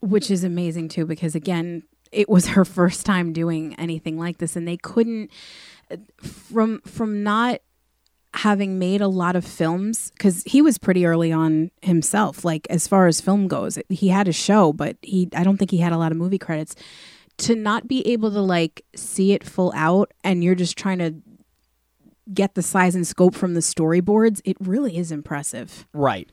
which is amazing too because again it was her first time doing anything like this and they couldn't from from not having made a lot of films cuz he was pretty early on himself like as far as film goes he had a show but he I don't think he had a lot of movie credits to not be able to like see it full out and you're just trying to get the size and scope from the storyboards it really is impressive Right.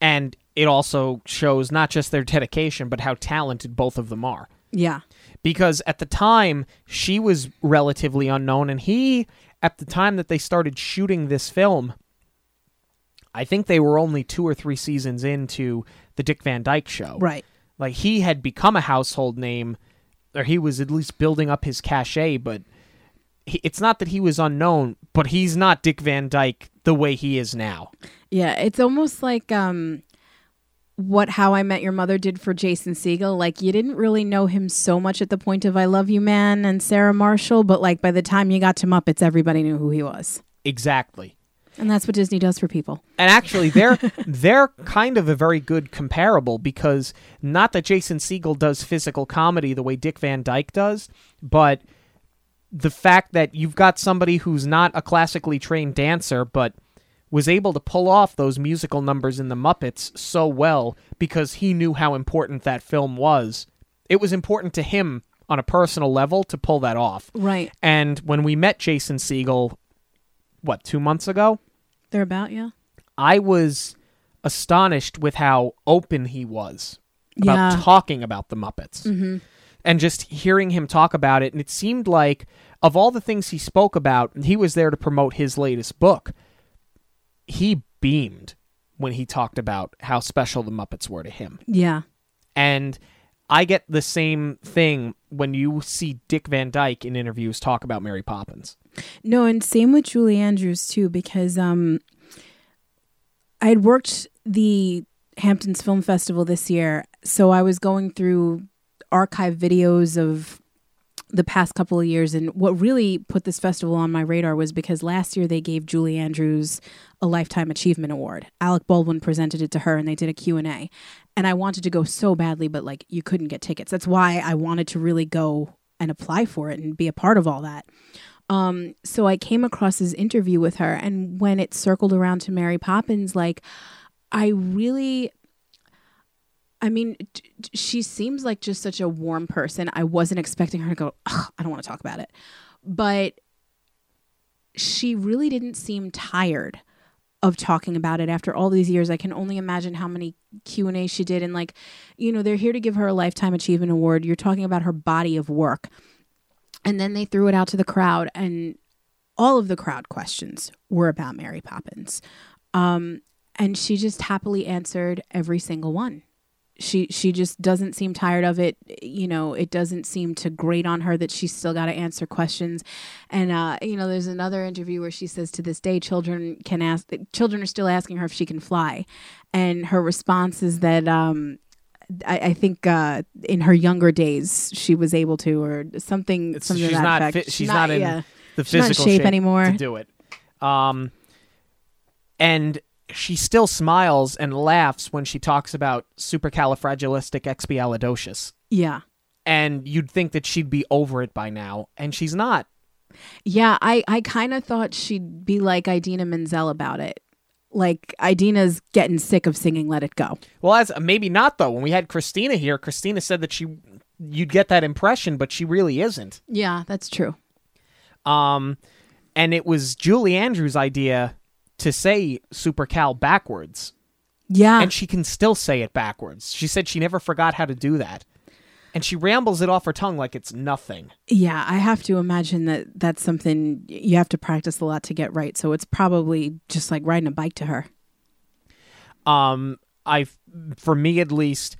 And it also shows not just their dedication, but how talented both of them are. yeah Because at the time, she was relatively unknown, and he, at the time that they started shooting this film, I think they were only two or three seasons into the Dick Van Dyke show. right Like he had become a household name, or he was at least building up his cachet, but he, it's not that he was unknown, but he's not Dick Van Dyke the way he is now. Yeah, it's almost like um what How I Met Your Mother did for Jason Segel. Like you didn't really know him so much at the point of I Love You Man and Sarah Marshall, but like by the time you got to Muppets, everybody knew who he was. Exactly. And that's what Disney does for people. And actually, they're they're kind of a very good comparable because not that Jason Segel does physical comedy the way Dick Van Dyke does, but the fact that you've got somebody who's not a classically trained dancer, but was able to pull off those musical numbers in the Muppets so well because he knew how important that film was. It was important to him on a personal level to pull that off. Right. And when we met Jason Segel, what, two months ago? They're about yeah. I was astonished with how open he was about Yeah. talking about the Muppets. Mm-hmm. And just hearing him talk about it. And it seemed like, of all the things he spoke about, he was there to promote his latest book. He beamed when he talked about how special the Muppets were to him. Yeah. And I get the same thing when you see Dick Van Dyke in interviews talk about Mary Poppins. No, and same with Julie Andrews too, because um, I had worked the Hamptons Film Festival this year, so I was going through archive videos of the past couple of years, and what really put this festival on my radar was because last year they gave Julie Andrews a Lifetime Achievement Award. Alec Baldwin presented it to her, and they did a Q and I wanted to go so badly, but like you couldn't get tickets. That's why I wanted to really go and apply for it and be a part of all that. Um, so I came across his interview with her, and when it circled around to Mary Poppins, like I really, I mean, she seems like just such a warm person. I wasn't expecting her to go. "Ugh, I don't want to talk about it, but she really didn't seem tired of talking about it after all these years i can only imagine how many q and a she did and like you know they're here to give her a lifetime achievement award you're talking about her body of work and then they threw it out to the crowd, and all of the crowd questions were about Mary Poppins. Um, and she just happily answered every single one. She she just doesn't seem tired of it. You know, it doesn't seem to grate on her that she's still got to answer questions. And uh, you know, there's another interview where she says to this day, children can ask. Children are still asking her if she can fly, and her response is that um, I, I think uh, in her younger days she was able to, or something. It's, something she's that not effect. fi- she's not, in yeah. the not physical shape anymore. to do it. Um, and she still smiles and laughs when she talks about supercalifragilisticexpialidocious. Yeah, And you'd think that she'd be over it by now, and she's not. yeah. I I kind of thought she'd be like Idina Menzel about it. like Idina's getting sick of singing "Let It Go." Well, as maybe not though. When we had Christina here, Christina said that she you'd get that impression, but she really isn't. Yeah, that's true. Um, and it was Julie Andrews' idea to say Super Cal backwards, Yeah, and she can still say it backwards. She said she never forgot how to do that, and she rambles it off her tongue like it's nothing. yeah. I have to imagine that that's something you have to practice a lot to get right. So it's probably just like riding a bike to her. Um, I, for me at least,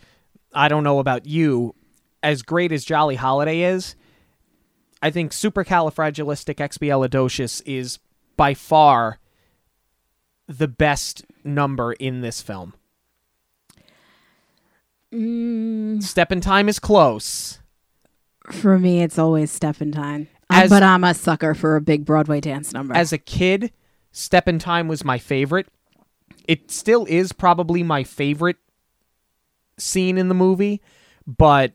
I don't know about you. As great as Jolly Holiday is, I think Supercalifragilisticexpialidocious is by far the best number in this film. Mm, Step in Time is close. for me, it's always Step in Time. Uh, As- but I'm a sucker for a big Broadway dance number. As a kid, Step in Time was my favorite. It still is probably my favorite scene in the movie, but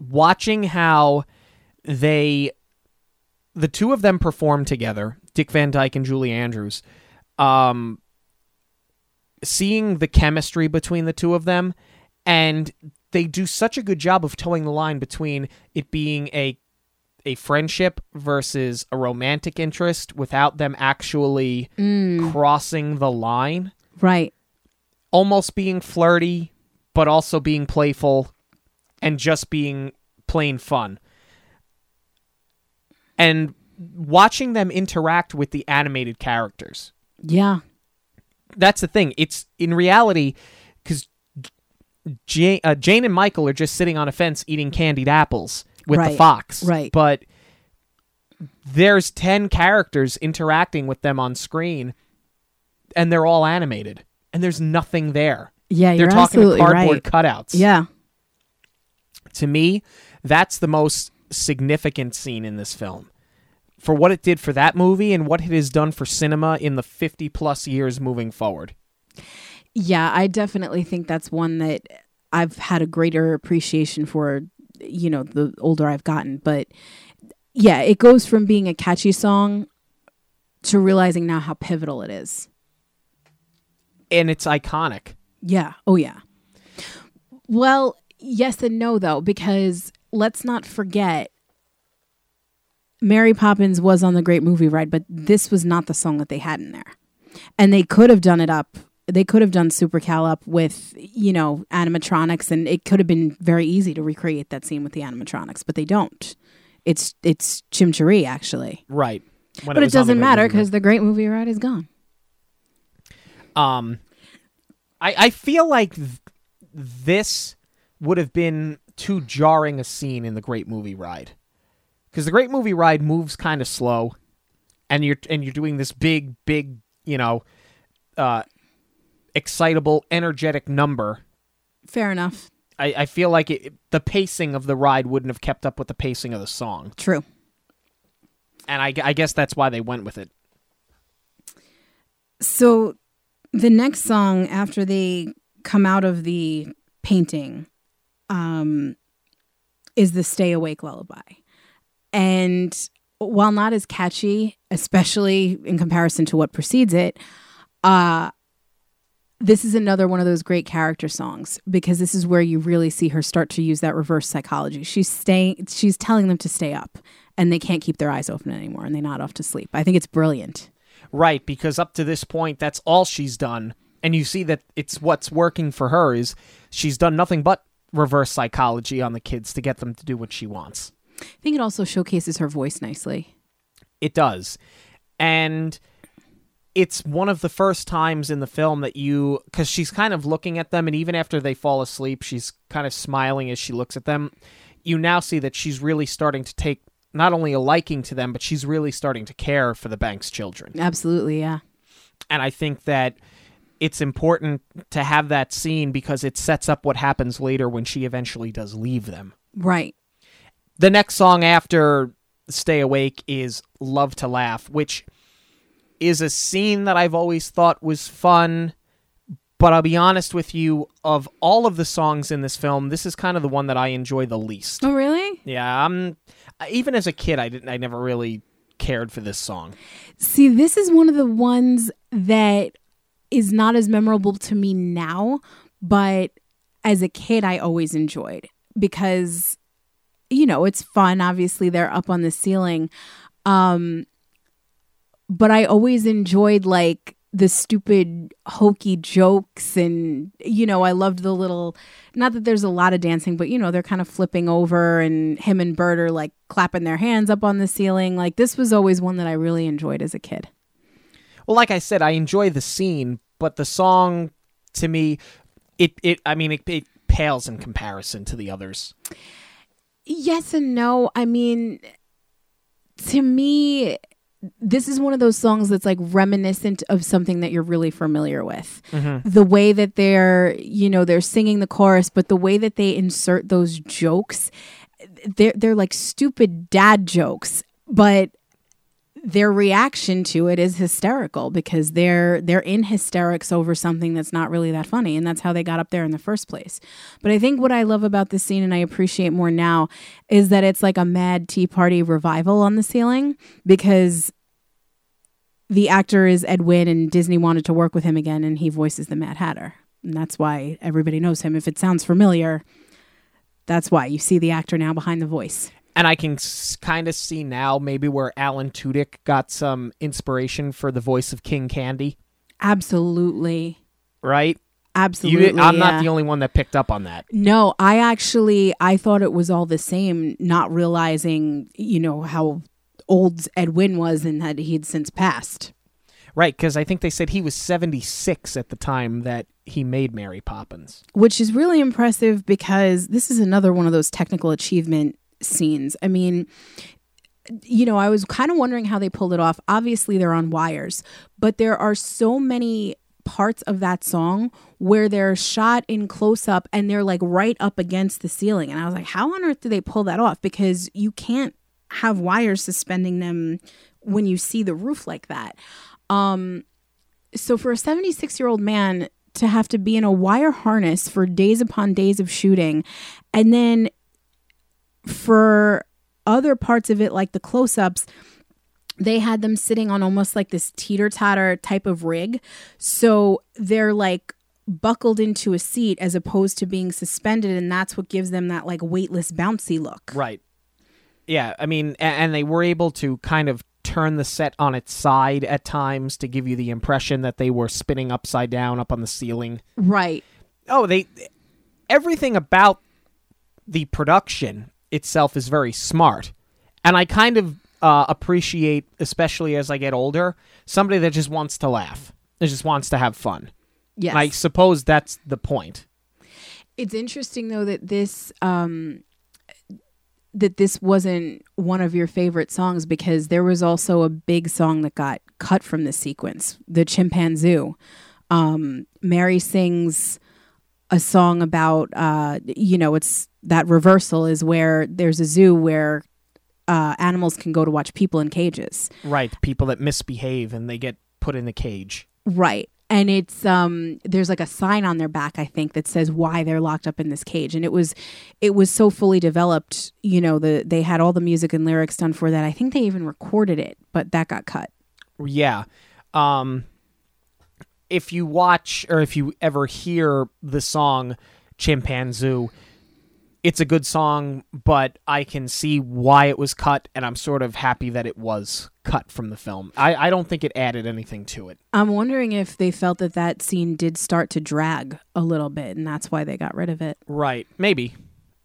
watching how they the two of them perform together, Dick Van Dyke and Julie Andrews, um seeing the chemistry between the two of them and they do such a good job of toeing the line between it being a a friendship versus a romantic interest without them actually crossing the line. Right. almost being flirty but also being playful and just being plain fun. And watching them interact with the animated characters Yeah. that's the thing it's in reality because Jane, uh, Jane and Michael are just sitting on a fence eating candied apples with the fox. right. But there's 10 characters interacting with them on screen, and they're all animated, and there's nothing there. Yeah, They're you're talking to cardboard right. cutouts. Yeah. To me, that's the most significant scene in this film. For what it did for that movie and what it has done for cinema in the 50 plus years moving forward. Yeah, I definitely think that's one that I've had a greater appreciation for, you know, the older I've gotten. But yeah, it goes from being a catchy song to realizing now how pivotal it is. And it's iconic. Yeah. Oh, yeah. Well, yes and no, though, because let's not forget Mary Poppins was on the great movie ride, but this was not the song that they had in there. And they could have done it up. They could have done Super Cal up with, you know, animatronics, and it could have been very easy to recreate that scene with the animatronics, but they don't. It's it's Chim Chim Cher-ee actually, Right. When but it the doesn't matter because the Great Movie Ride is gone. Um, I I feel like th- this would have been too jarring a scene in the Great Movie Ride, because the Great Movie Ride moves kind of slow, and you're and you're doing this big big you know, uh, excitable energetic number. Fair enough. I, I feel like it, the pacing of the ride wouldn't have kept up with the pacing of the song, True. and I, I guess that's why they went with it. So the next song after they come out of the painting um, is the Stay Awake Lullaby. And while not as catchy, especially in comparison to what precedes it, uh, this is another one of those great character songs because this is where you really see her start to use that reverse psychology. She's staying she's telling them to stay up and they can't keep their eyes open anymore and they nod off to sleep. I think it's brilliant. Right, because up to this point, that's all she's done, and you see that it's what's working for her is she's done nothing but reverse psychology on the kids to get them to do what she wants. I think it also showcases her voice nicely. It does, and it's one of the first times in the film that you because she's kind of looking at them, and even after they fall asleep, she's kind of smiling as she looks at them. You now see that she's really starting to take not only a liking to them, but she's really starting to care for the Banks children. Absolutely, yeah. and I think that it's important to have that scene because it sets up what happens later when she eventually does leave them. Right. The next song after Stay Awake is Love to Laugh, which is a scene that I've always thought was fun. But I'll be honest with you, of all of the songs in this film, this is kind of the one that I enjoy the least. Oh, really? Yeah, I'm even as a kid, I didn't. I never really cared for this song. See, this is one of the ones that is not as memorable to me now, but as a kid, I always enjoyed because, you know, it's fun. Obviously, they're up on the ceiling. Um, but I always enjoyed like the stupid hokey jokes and you know i loved the little not that there's a lot of dancing but you know they're kind of flipping over and him and bert are like clapping their hands up on the ceiling like this was always one that i really enjoyed as a kid Well, like I said, I enjoy the scene, but the song to me, it it I mean it, it pales in comparison to the others. Yes and no i mean to me this is one of those songs that's like reminiscent of something that you're really familiar with. Mm-hmm. The way that they're, you know, they're singing the chorus, but the way that they insert those jokes, they're they're like stupid dad jokes, but their reaction to it is hysterical because they're they're in hysterics over something that's not really that funny and that's how they got up there in the first place. But I think what I love about this scene and I appreciate more now is that it's like a mad tea party revival on the ceiling because the actor is Ed Wynn and Disney wanted to work with him again and he voices the Mad Hatter. And that's why everybody knows him. If it sounds familiar, that's why you see the actor now behind the voice. And I can s- kind of see now maybe where Alan Tudyk got some inspiration for the voice of King Candy, Absolutely. right? You, Absolutely. I'm yeah. not the only one that picked up on that. No, I actually I thought it was all the same, not realizing, you know, how old Ed Wynn was and that he had since passed. Right, because I think they said he was 76 at the time that he made Mary Poppins. Which is really impressive because this is another one of those technical achievement scenes. I mean, you know, I was kind of wondering how they pulled it off. Obviously, they're on wires, but there are so many parts of that song where they're shot in close up and they're like right up against the ceiling. And I was like, how on earth do they pull that off? Because you can't have wires suspending them when you see the roof like that. Um, so for a 76 year old man to have to be in a wire harness for days upon days of shooting and then for other parts of it like the close-ups they had them sitting on almost like this teeter-totter type of rig so they're like buckled into a seat as opposed to being suspended and that's what gives them that like weightless bouncy look Right. Yeah, I mean, and they were able to kind of turn the set on its side at times to give you the impression that they were spinning upside down up on the ceiling. right Oh, they everything about the production itself is very smart. And I kind of uh, appreciate, especially as I get older, somebody that just wants to laugh, that just wants to have fun. yes And I suppose that's the point. It's interesting though that this um that this wasn't one of your favorite songs because there was also a big song that got cut from the sequence, the chimpanzoo. Um Mary sings a song about uh you know, it's that reversal is where there's a zoo where uh animals can go to watch people in cages. Right. People that misbehave and they get put in a cage. Right. And it's um there's like a sign on their back I think that says why they're locked up in this cage and it was it was so fully developed, you know, the they had all the music and lyrics done for that. I think they even recorded it, but that got cut. Yeah. Um if you watch or if you ever hear the song Chimpanzoo, it's a good song, but I can see why it was cut and I'm sort of happy that it was cut from the film. I, I don't think it added anything to it. I'm wondering if they felt that that scene did start to drag a little bit and that's why they got rid of it. Right. Maybe.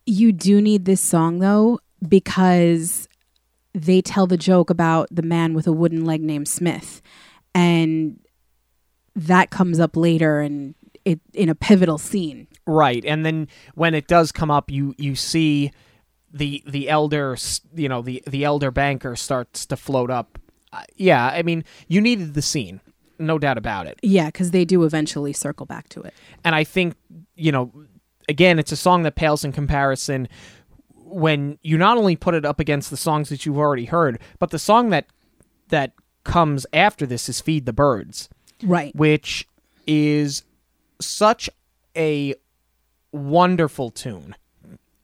You do need this song though because they tell the joke about the man with a wooden leg named Smith and that comes up later and it in a pivotal scene. Right. And then when it does come up you you see the the elder you know the the elder banker starts to float up. Uh, yeah, I mean, you needed the scene. No doubt about it. Yeah, because they do eventually circle back to it. and I think you know, again, it's a song that pales in comparison when you not only put it up against the songs that you've already heard, but the song that that comes after this is "Feed the Birds," Right. which is such a wonderful tune.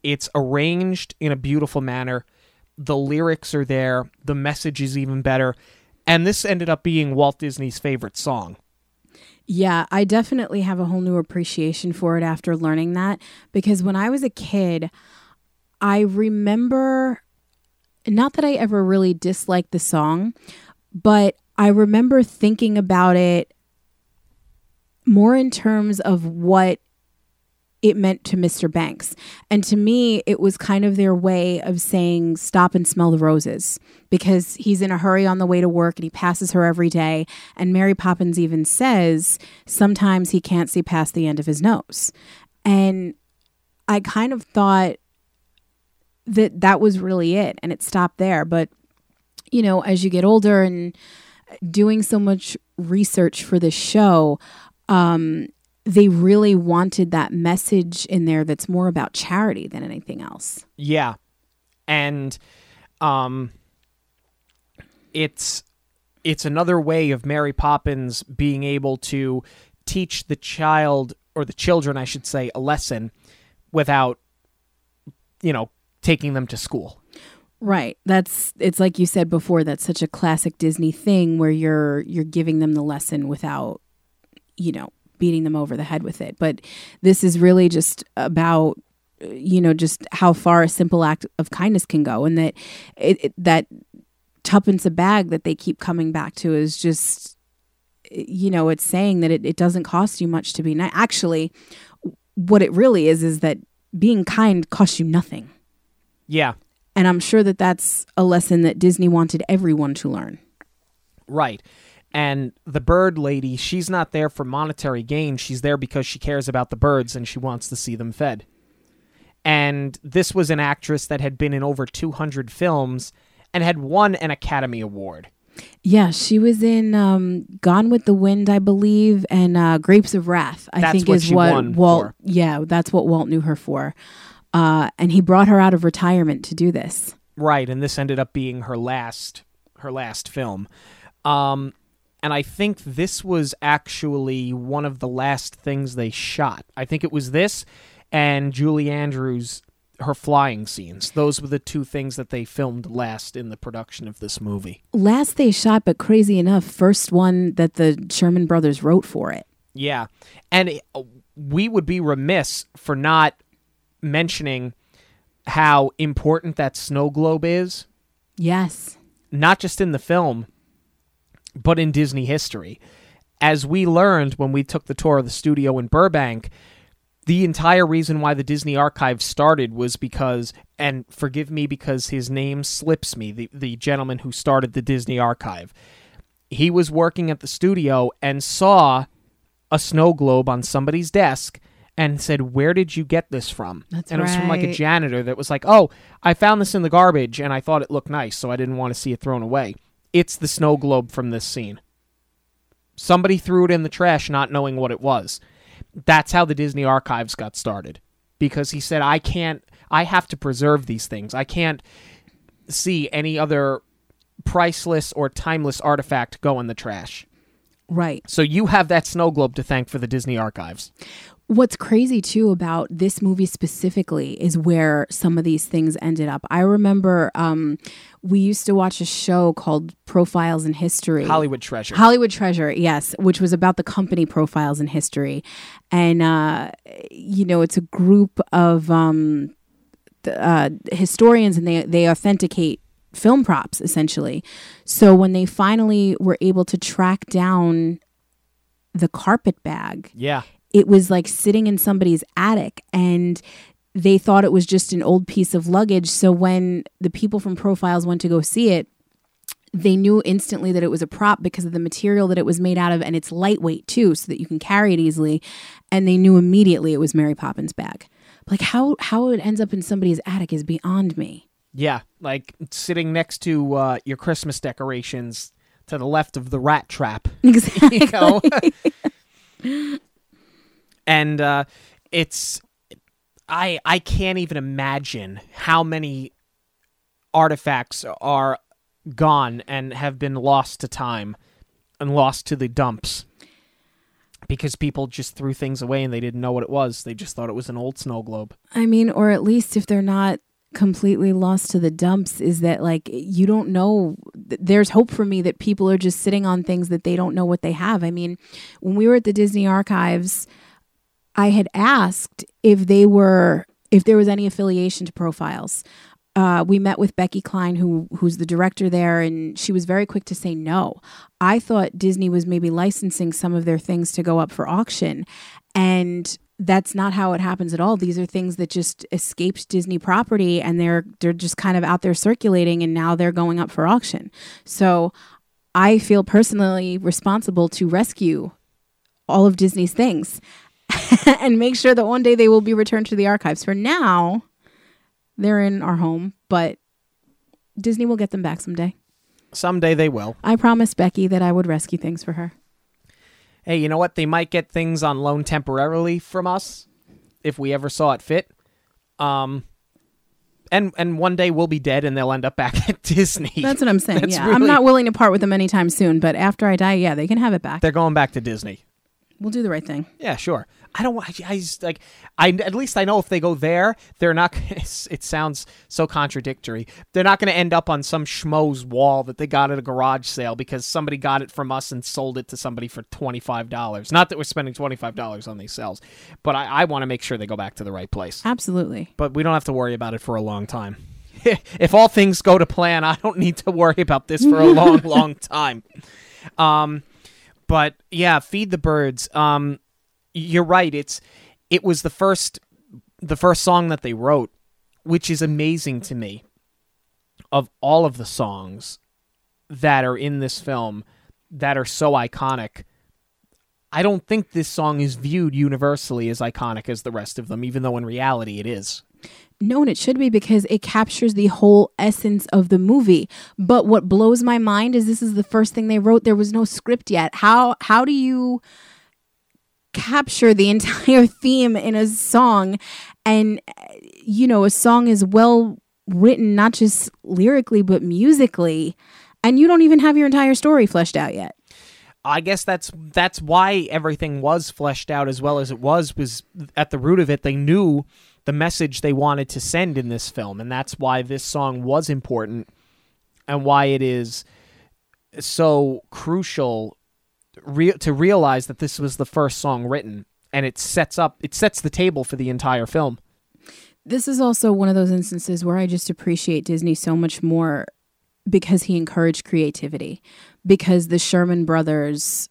It's arranged in a beautiful manner. The lyrics are there. The message is even better. And this ended up being Walt Disney's favorite song. Yeah, I definitely have a whole new appreciation for it after learning that because when I was a kid, I remember not that I ever really disliked the song, but I remember thinking about it more in terms of what it meant to Mr. Banks. And to me, it was kind of their way of saying, stop and smell the roses, because he's in a hurry on the way to work and he passes her every day. And Mary Poppins even says sometimes he can't see past the end of his nose. And I kind of thought that that was really it and it stopped there. But, you know, as you get older and doing so much research for this show, um, they really wanted that message in there that's more about charity than anything else. Yeah. And um it's it's another way of Mary Poppins being able to teach the child or the children I should say a lesson without you know taking them to school. Right. That's it's like you said before that's such a classic Disney thing where you're you're giving them the lesson without you know beating them over the head with it. But this is really just about you know just how far a simple act of kindness can go and that it, it, that tuppence a bag that they keep coming back to is just you know it's saying that it, it doesn't cost you much to be nice actually what it really is is that being kind costs you nothing Yeah. And i'm sure that that's a lesson that disney wanted everyone to learn Right. And the bird lady, she's not there for monetary gain. She's there because she cares about the birds and she wants to see them fed. And this was an actress that had been in over 200 films and had won an Academy Award. Yeah, she was in um, Gone with the Wind, I believe, and uh, Grapes of Wrath. I That's think is what won Walt. for. Yeah, that's what Walt knew her for. Uh, and he brought her out of retirement to do this. Right, and this ended up being her last her last film. Um and I think this was actually one of the last things they shot. I think it was this and Julie Andrews her flying scenes. Those were the two things that they filmed last in the production of this movie. Last they shot, but crazy enough, first one that the Sherman brothers wrote for it. Yeah. And it, we would be remiss for not mentioning how important that snow globe is, Yes. not just in the film, but in Disney history. As we learned when we took the tour of the studio in Burbank, the entire reason why the Disney Archive started was because, and forgive me because his name slips me, the, the gentleman who started the Disney Archive. He was working at the studio and saw a snow globe on somebody's desk and said, Where did you get this from? That's and it was from like a right. janitor that was like, Oh, I found this in the garbage and I thought it looked nice, so I didn't want to see it thrown away. It's the snow globe from this scene. Somebody threw it in the trash not knowing what it was. That's how the Disney archives got started. Because he said, I can't, I have to preserve these things. I can't see any other priceless or timeless artifact go in the trash. Right. So you have that snow globe to thank for the Disney archives. What's crazy too about this movie specifically is where some of these things ended up. I remember um, we used to watch a show called Profiles in History. Hollywood treasure. Hollywood Treasure, yes, which was about the company profiles in history. And, uh, you know, it's a group of um, the, uh, historians and they, they authenticate film props essentially. So when they finally were able to track down the carpet bag, yeah. It was like sitting in somebody's attic and they thought it was just an old piece of luggage. So when the people from Profiles went to go see it, they knew instantly that it was a prop because of the material that it was made out of and it's lightweight too so that you can carry it easily and they knew immediately it was Mary Poppins bag. Like how how it ends up in somebody's attic is beyond me. Yeah. Like sitting next to uh, your Christmas decorations to the left of the rat trap. Exactly. you know? and uh, it's I I can't even imagine how many artifacts are gone and have been lost to time and lost to the dumps because people just threw things away and they didn't know what it was. They just thought it was an old snow globe. I mean, or at least if they're not completely lost to the dumps is that like you don't know there's hope for me that people are just sitting on things that they don't know what they have. I mean, when we were at the Disney archives, I had asked if they were if there was any affiliation to profiles. Uh, we met with Becky Cline, who who's the director there, and she was very quick to say no. I thought Disney was maybe licensing some of their things to go up for auction, and that's not how it happens at all. These are things that just escaped Disney property and they're they're just kind of out there circulating and now they're going up for auction. So I feel personally responsible to rescue all of Disney's things and make sure that one day they will be returned to the archives. For now, they're in our home, but Disney will get them back someday. Someday they will. I promised Becky that I would rescue things for her hey, you know what? They might get things on loan temporarily from us if we ever saw it fit. Um, and and one day we'll be dead and they'll end up back at Disney. That's what I'm saying. yeah, really, I'm not willing to part with them anytime soon. But after I die, yeah, they can have it back. They're going back to Disney. We'll do the right thing. Yeah, sure. I don't. I, I just like. I at least I know if they go there, they're not. It sounds so contradictory. They're not going to end up on some schmo's wall that they got at a garage sale because somebody got it from us and sold it to somebody for twenty five dollars. Not that we're spending twenty five dollars on these sales, but I, I want to make sure they go back to the right place. Absolutely. But we don't have to worry about it for a long time. if all things go to plan, I don't need to worry about this for a long, long time. Um, but yeah, feed the birds. Um, you're right. It's it was the first the first song that they wrote, which is amazing to me. Of all of the songs that are in this film that are so iconic, I don't think this song is viewed universally as iconic as the rest of them, even though in reality it is. No, and it should be because it captures the whole essence of the movie. But what blows my mind is this is the first thing they wrote. There was no script yet. How how do you capture the entire theme in a song and you know a song is well written not just lyrically but musically and you don't even have your entire story fleshed out yet I guess that's that's why everything was fleshed out as well as it was was at the root of it they knew the message they wanted to send in this film and that's why this song was important and why it is so crucial re- to realize that this was the first song written and it sets up it sets the table for the entire film. This is also one of those instances where I just appreciate Disney so much more because he encouraged creativity because the Sherman brothers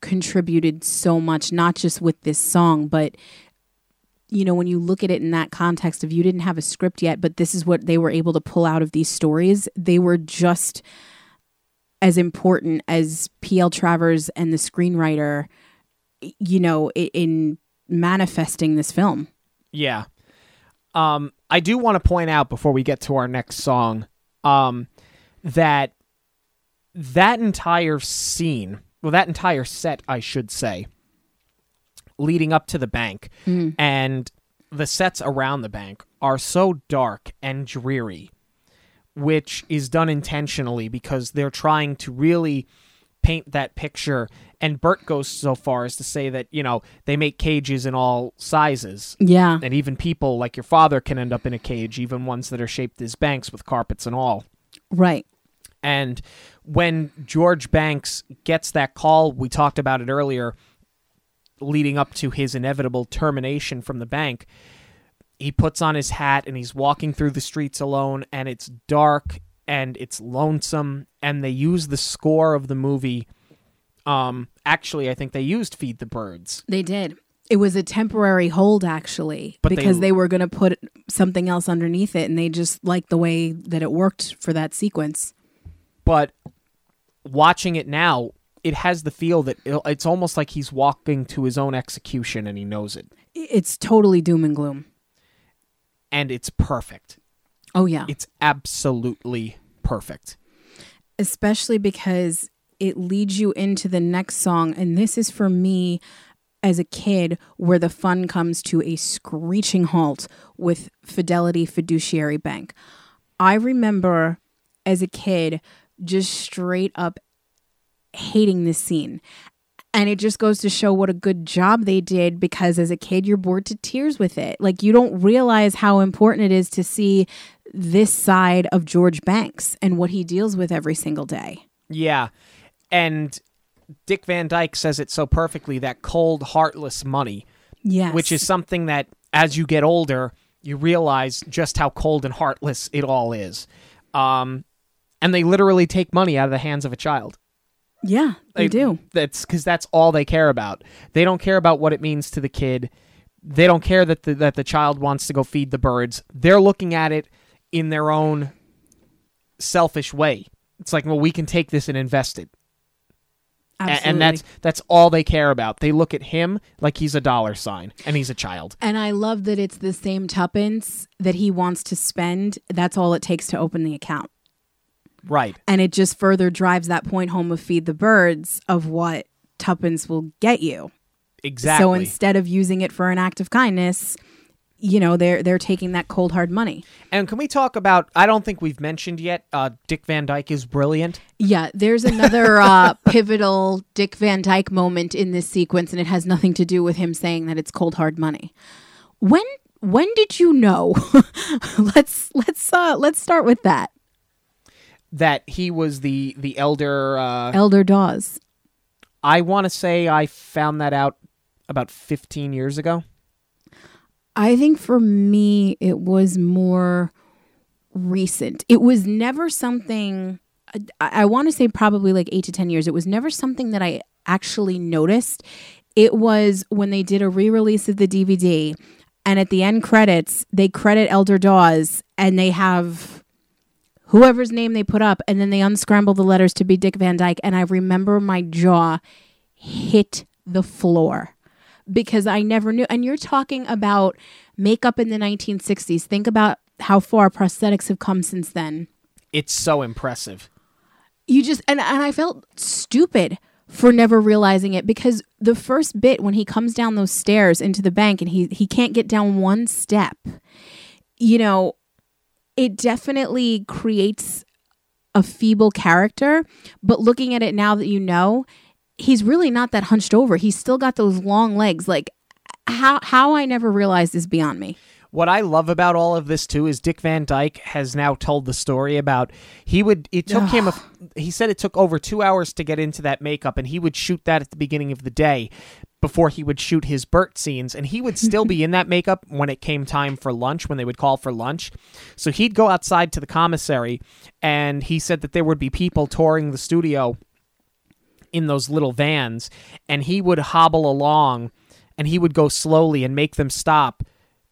contributed so much not just with this song but you know when you look at it in that context of you didn't have a script yet but this is what they were able to pull out of these stories they were just as important as P.L. Travers and the screenwriter, you know, in manifesting this film. Yeah. Um, I do want to point out before we get to our next song um, that that entire scene, well, that entire set, I should say, leading up to the bank mm. and the sets around the bank are so dark and dreary which is done intentionally because they're trying to really paint that picture. And Bert goes so far as to say that, you know, they make cages in all sizes. Yeah. And even people like your father can end up in a cage, even ones that are shaped as banks with carpets and all. Right. And when George Banks gets that call, we talked about it earlier, leading up to his inevitable termination from the bank he puts on his hat and he's walking through the streets alone and it's dark and it's lonesome and they use the score of the movie um actually i think they used feed the birds. They did. It was a temporary hold actually but because they, they were going to put something else underneath it and they just liked the way that it worked for that sequence. But watching it now it has the feel that it's almost like he's walking to his own execution and he knows it it's totally doom and gloom and it's perfect. Oh yeah. It's absolutely perfect. Especially because it leads you into the next song and this is for me as a kid where the fun comes to a screeching halt with Fidelity Fiduciary Bank. I remember as a kid just straight up hating this scene And it just goes to show what a good job they did because as a kid, you're bored to tears with it. Like, you don't realize how important it is to see this side of George Banks and what he deals with every single day. Yeah. And Dick Van Dyke says it so perfectly that cold, heartless money, Yes. which is something that as you get older, you realize just how cold and heartless it all is. Um, and they literally take money out of the hands of a child. Yeah, they do. That's because that's all they care about. They don't care about what it means to the kid. They don't care that the, that the child wants to go feed the birds. They're looking at it in their own selfish way. It's like, well, we can take this and invest it. Absolutely. and that's that's all they care about. They look at him like he's a dollar sign and he's a child. And I love that it's the same tuppence that he wants to spend. That's all it takes to open the account. Right. And it just further drives that point home of feed the birds of what tuppence will get you. Exactly. So instead of using it for an act of kindness, you know, they're they're taking that cold hard money. and can we talk about I don't think we've mentioned yet uh, Dick Van Dyke is brilliant. Yeah, there's another uh, pivotal Dick Van Dyke moment in this sequence, and it has nothing to do with him saying that it's cold hard money. When when did you know? let's let's uh, let's start with that. That he was the the elder uh, Elder Dawes. I want to say I found that out about 15 years ago. I think for me, it was more recent. It was never something, I, I want to say probably like eight to 10 years. It was never something that I actually noticed. It was when they did a re release of the DVD, and at the end credits, they credit Elder Dawes and they have whoever's name they put up, and then they unscramble the letters to be Dick Van Dyke. And I remember my jaw hit the floor because I never knew. And you're talking about makeup in the 1960s. Think about how far prosthetics have come since then. It's so impressive. You just, and, and I felt stupid for never realizing it because the first bit when he comes down those stairs into the bank and he, he can't get down one step, you know, it definitely creates a feeble character. But looking at it now that you know, he's really not that hunched over. He's still got those long legs. Like how how I never realized is beyond me. What I love about all of this too is Dick Van Dyke has now told the story about he would it took him a, he said it took over 2 hours to get into that makeup and he would shoot that at the beginning of the day before he would shoot his Bert scenes and he would still be in that makeup when it came time for lunch when they would call for lunch. So he'd go outside to the commissary and he said that there would be people touring the studio in those little vans and he would hobble along and he would go slowly and make them stop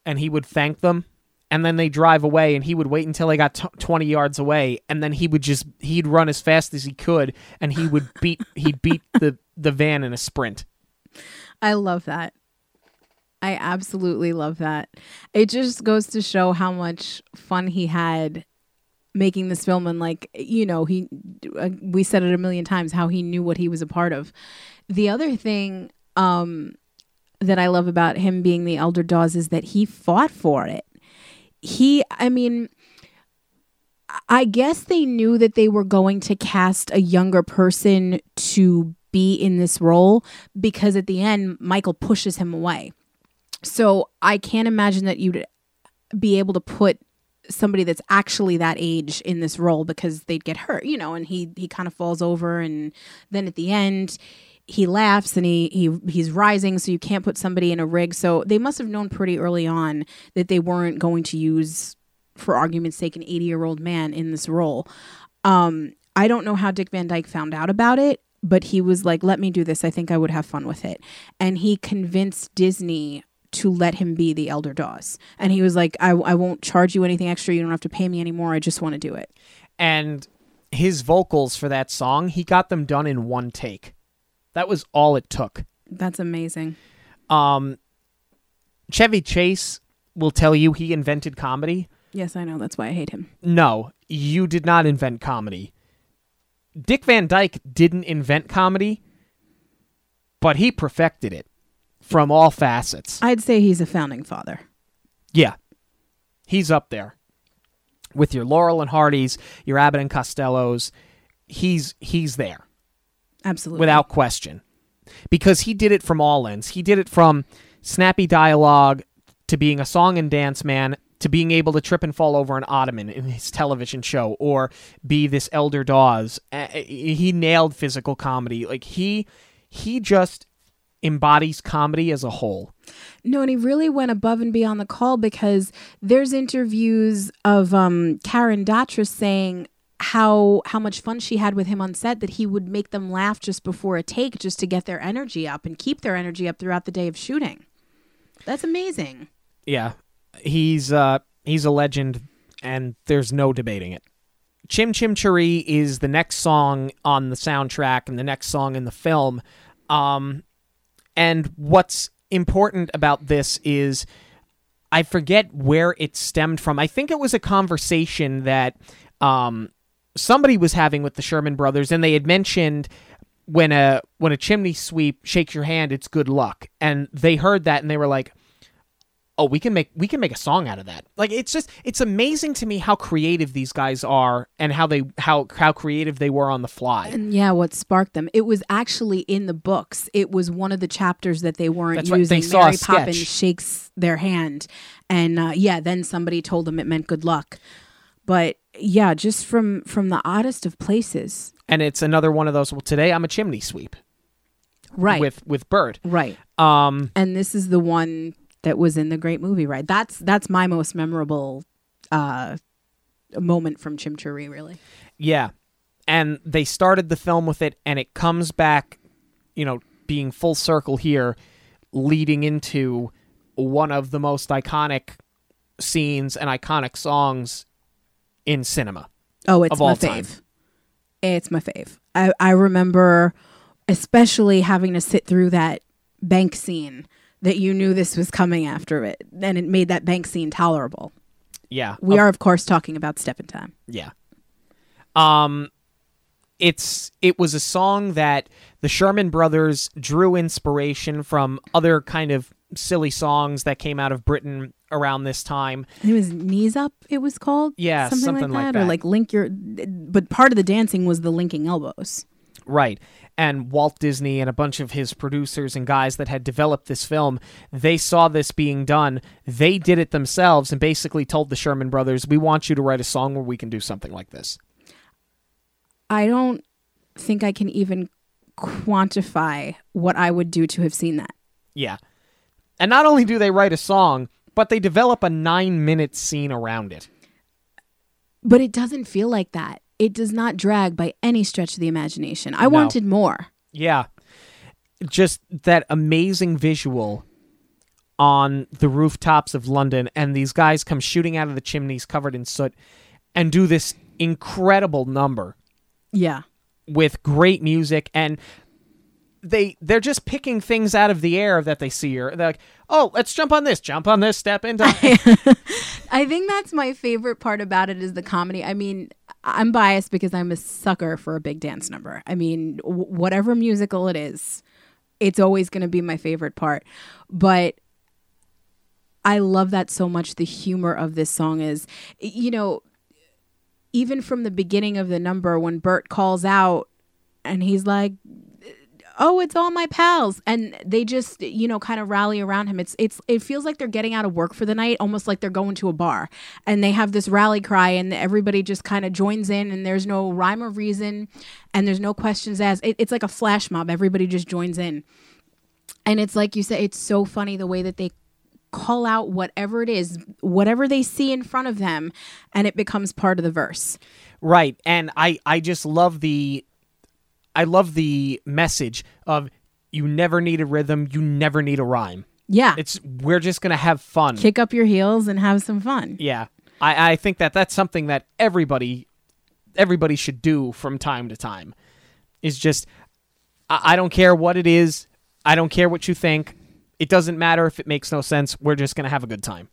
and he would thank them and then they drive away and he would wait until they got t- 20 yards away and then he would just he'd run as fast as he could and he would beat he'd beat the the van in a sprint I love that. I absolutely love that. It just goes to show how much fun he had making this film and like you know he uh, we said it a million times how he knew what he was a part of. The other thing um that I love about him being the elder Dawes is that he fought for it. He I mean I guess they knew that they were going to cast a younger person to be in this role because at the end Michael pushes him away. So I can't imagine that you'd be able to put somebody that's actually that age in this role because they'd get hurt, you know, and he he kind of falls over and then at the end he laughs and he he he's rising so you can't put somebody in a rig. So they must have known pretty early on that they weren't going to use for argument's sake an 80-year-old man in this role. Um I don't know how Dick Van Dyke found out about it, but he was like, "Let me do this. I think I would have fun with it." And he convinced Disney to let him be the elder Dawes. And he was like, I, I won't charge you anything extra. You don't have to pay me anymore. I just want to do it. and his vocals for that song he got them done in one take that was all it took That's amazing. um chevy chase will tell you he invented comedy Yes, I know. That's why I hate him. No, you did not invent comedy. Dick Van Dyke didn't invent comedy, but he perfected it from all facets. I'd say he's a founding father. Yeah. He's up there. With your Laurel and Hardys, your Abbott and Costellos, he's he's there Absolutely. without question. because he did it from all ends. He did it from snappy dialogue to being a song and dance man to being able to trip and fall over an ottoman in his television show or be this elder Dawes. He nailed physical comedy. Like he he just embodies comedy as a whole. No, and he really went above and beyond the call because there's interviews of um, Karen Dotrice saying how how much fun she had with him on set that he would make them laugh just before a take just to get their energy up and keep their energy up throughout the day of shooting. That's amazing. Yeah. He's uh he's a legend and there's no debating it. Chim Chim Cher-ee is the next song on the soundtrack and the next song in the film. Um and what's important about this is I forget where it stemmed from. I think it was a conversation that um, somebody was having with the Sherman brothers, and they had mentioned when a when a chimney sweep shakes your hand, it's good luck. And they heard that, and they were like, oh we can make we can make a song out of that like it's just it's amazing to me how creative these guys are and how they how how creative they were on the fly And yeah, what sparked them? It was actually in the books. It was one of the chapters that they weren't That's right. using. They saw a Mary Poppins shakes their hand, and uh, yeah, then somebody told them it meant good luck. But yeah, just from from the oddest of places, and it's another one of those well today i'm a chimney sweep right? with with bert right. um and this is the one that was in the great movie right that's that's my most memorable uh moment from Chim Chim Cher-ee really Yeah. And they started the film with it, and it comes back, you know, being full circle here, leading into one of the most iconic scenes and iconic songs in cinema. oh it's my fave time. it's my fave i i remember especially having to sit through that bank scene that you knew this was coming after it and it made that bank scene tolerable Yeah. we of- are of course talking about step in time Yeah. Um it's it was a song that the Sherman brothers drew inspiration from other kind of silly songs that came out of Britain around this time. it was knees up it was called Yeah, something, something like, like that, or like link your but part of the dancing was the linking elbows Right. And Walt Disney and a bunch of his producers and guys that had developed this film, they saw this being done. They did it themselves and basically told the Sherman brothers, "We want you to write a song where we can do something like this." I don't think I can even quantify what I would do to have seen that. Yeah. And not only do they write a song, but they develop a 9-minute scene around it. But it doesn't feel like that. It does not drag by any stretch of the imagination. I No. wanted more. Yeah. Just that amazing visual on the rooftops of London, and these guys come shooting out of the chimneys covered in soot and do this incredible number Yeah. with great music and they they're just picking things out of the air that they see or they're like oh let's jump on this jump on this step into I think that's my favorite part about it is the comedy. I mean, I'm biased because I'm a sucker for a big dance number. I mean, w- whatever musical it is, it's always going to be my favorite part. But I love that so much. The humor of this song is, you know, even from the beginning of the number when Bert calls out and he's like, oh it's all my pals. And they just you know kind of rally around him. It's it's it feels like they're getting out of work for the night almost like they're going to a bar. And they have this rally cry and everybody just kind of joins in and there's no rhyme or reason and there's no questions asked. It, it's like a flash mob. Everybody just joins in. And it's like you said it's so funny the way that they call out whatever it is whatever they see in front of them and it becomes part of the verse. Right. And i i just love the i love the message of you never need a rhythm you never need a rhyme. Yeah. It's we're just gonna have fun. Kick up your heels and have some fun. Yeah. I i think that that's something that everybody everybody should do from time to time. Is just I, I don't care what it is. I don't care what you think. It doesn't matter if it makes no sense. We're just gonna have a good time.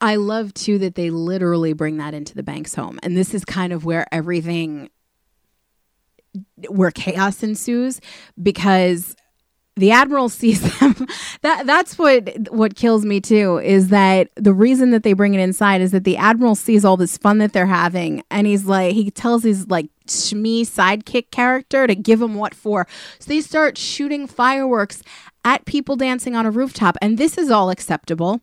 I love too that they literally bring that into the Banks home. And this is kind of where everything where chaos ensues because the admiral sees them. That that's what what kills me too is that the reason that they bring it inside is that the admiral sees all this fun that they're having and he's like he tells his like shmee sidekick character to give him what for. So they start shooting fireworks at people dancing on a rooftop and this is all acceptable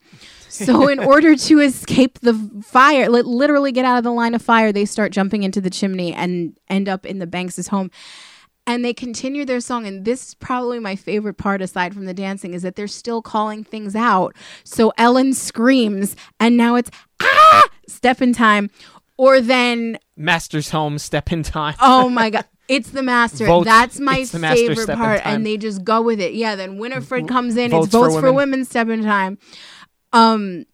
so in order to escape the fire li- literally get out of the line of fire they start jumping into the chimney and end up in the banks' home. And they continue their song. And this is probably my favorite part aside from the dancing is that they're still calling things out. So ellen screams and now it's ah! Step in time. Or then Master's home, step in time. oh my god. It's the master. Vote. that's my favorite part. And they just go with it. Yeah then winifred comes in. Votes it's votes for women. women step in time um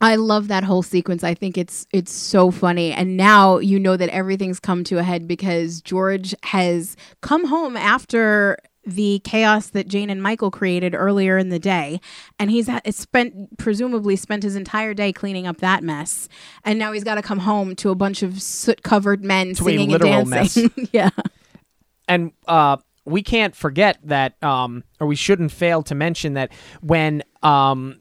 I love that whole sequence. I think it's it's so funny. And now you know that everything's come to a head because George has come home after the chaos that Jane and Michael created earlier in the day, and he's ha- spent presumably spent his entire day cleaning up that mess, and now he's got to come home to a bunch of soot-covered men To a singing and dancing. yeah, and uh, we can't forget that, um, or we shouldn't fail to mention that when um,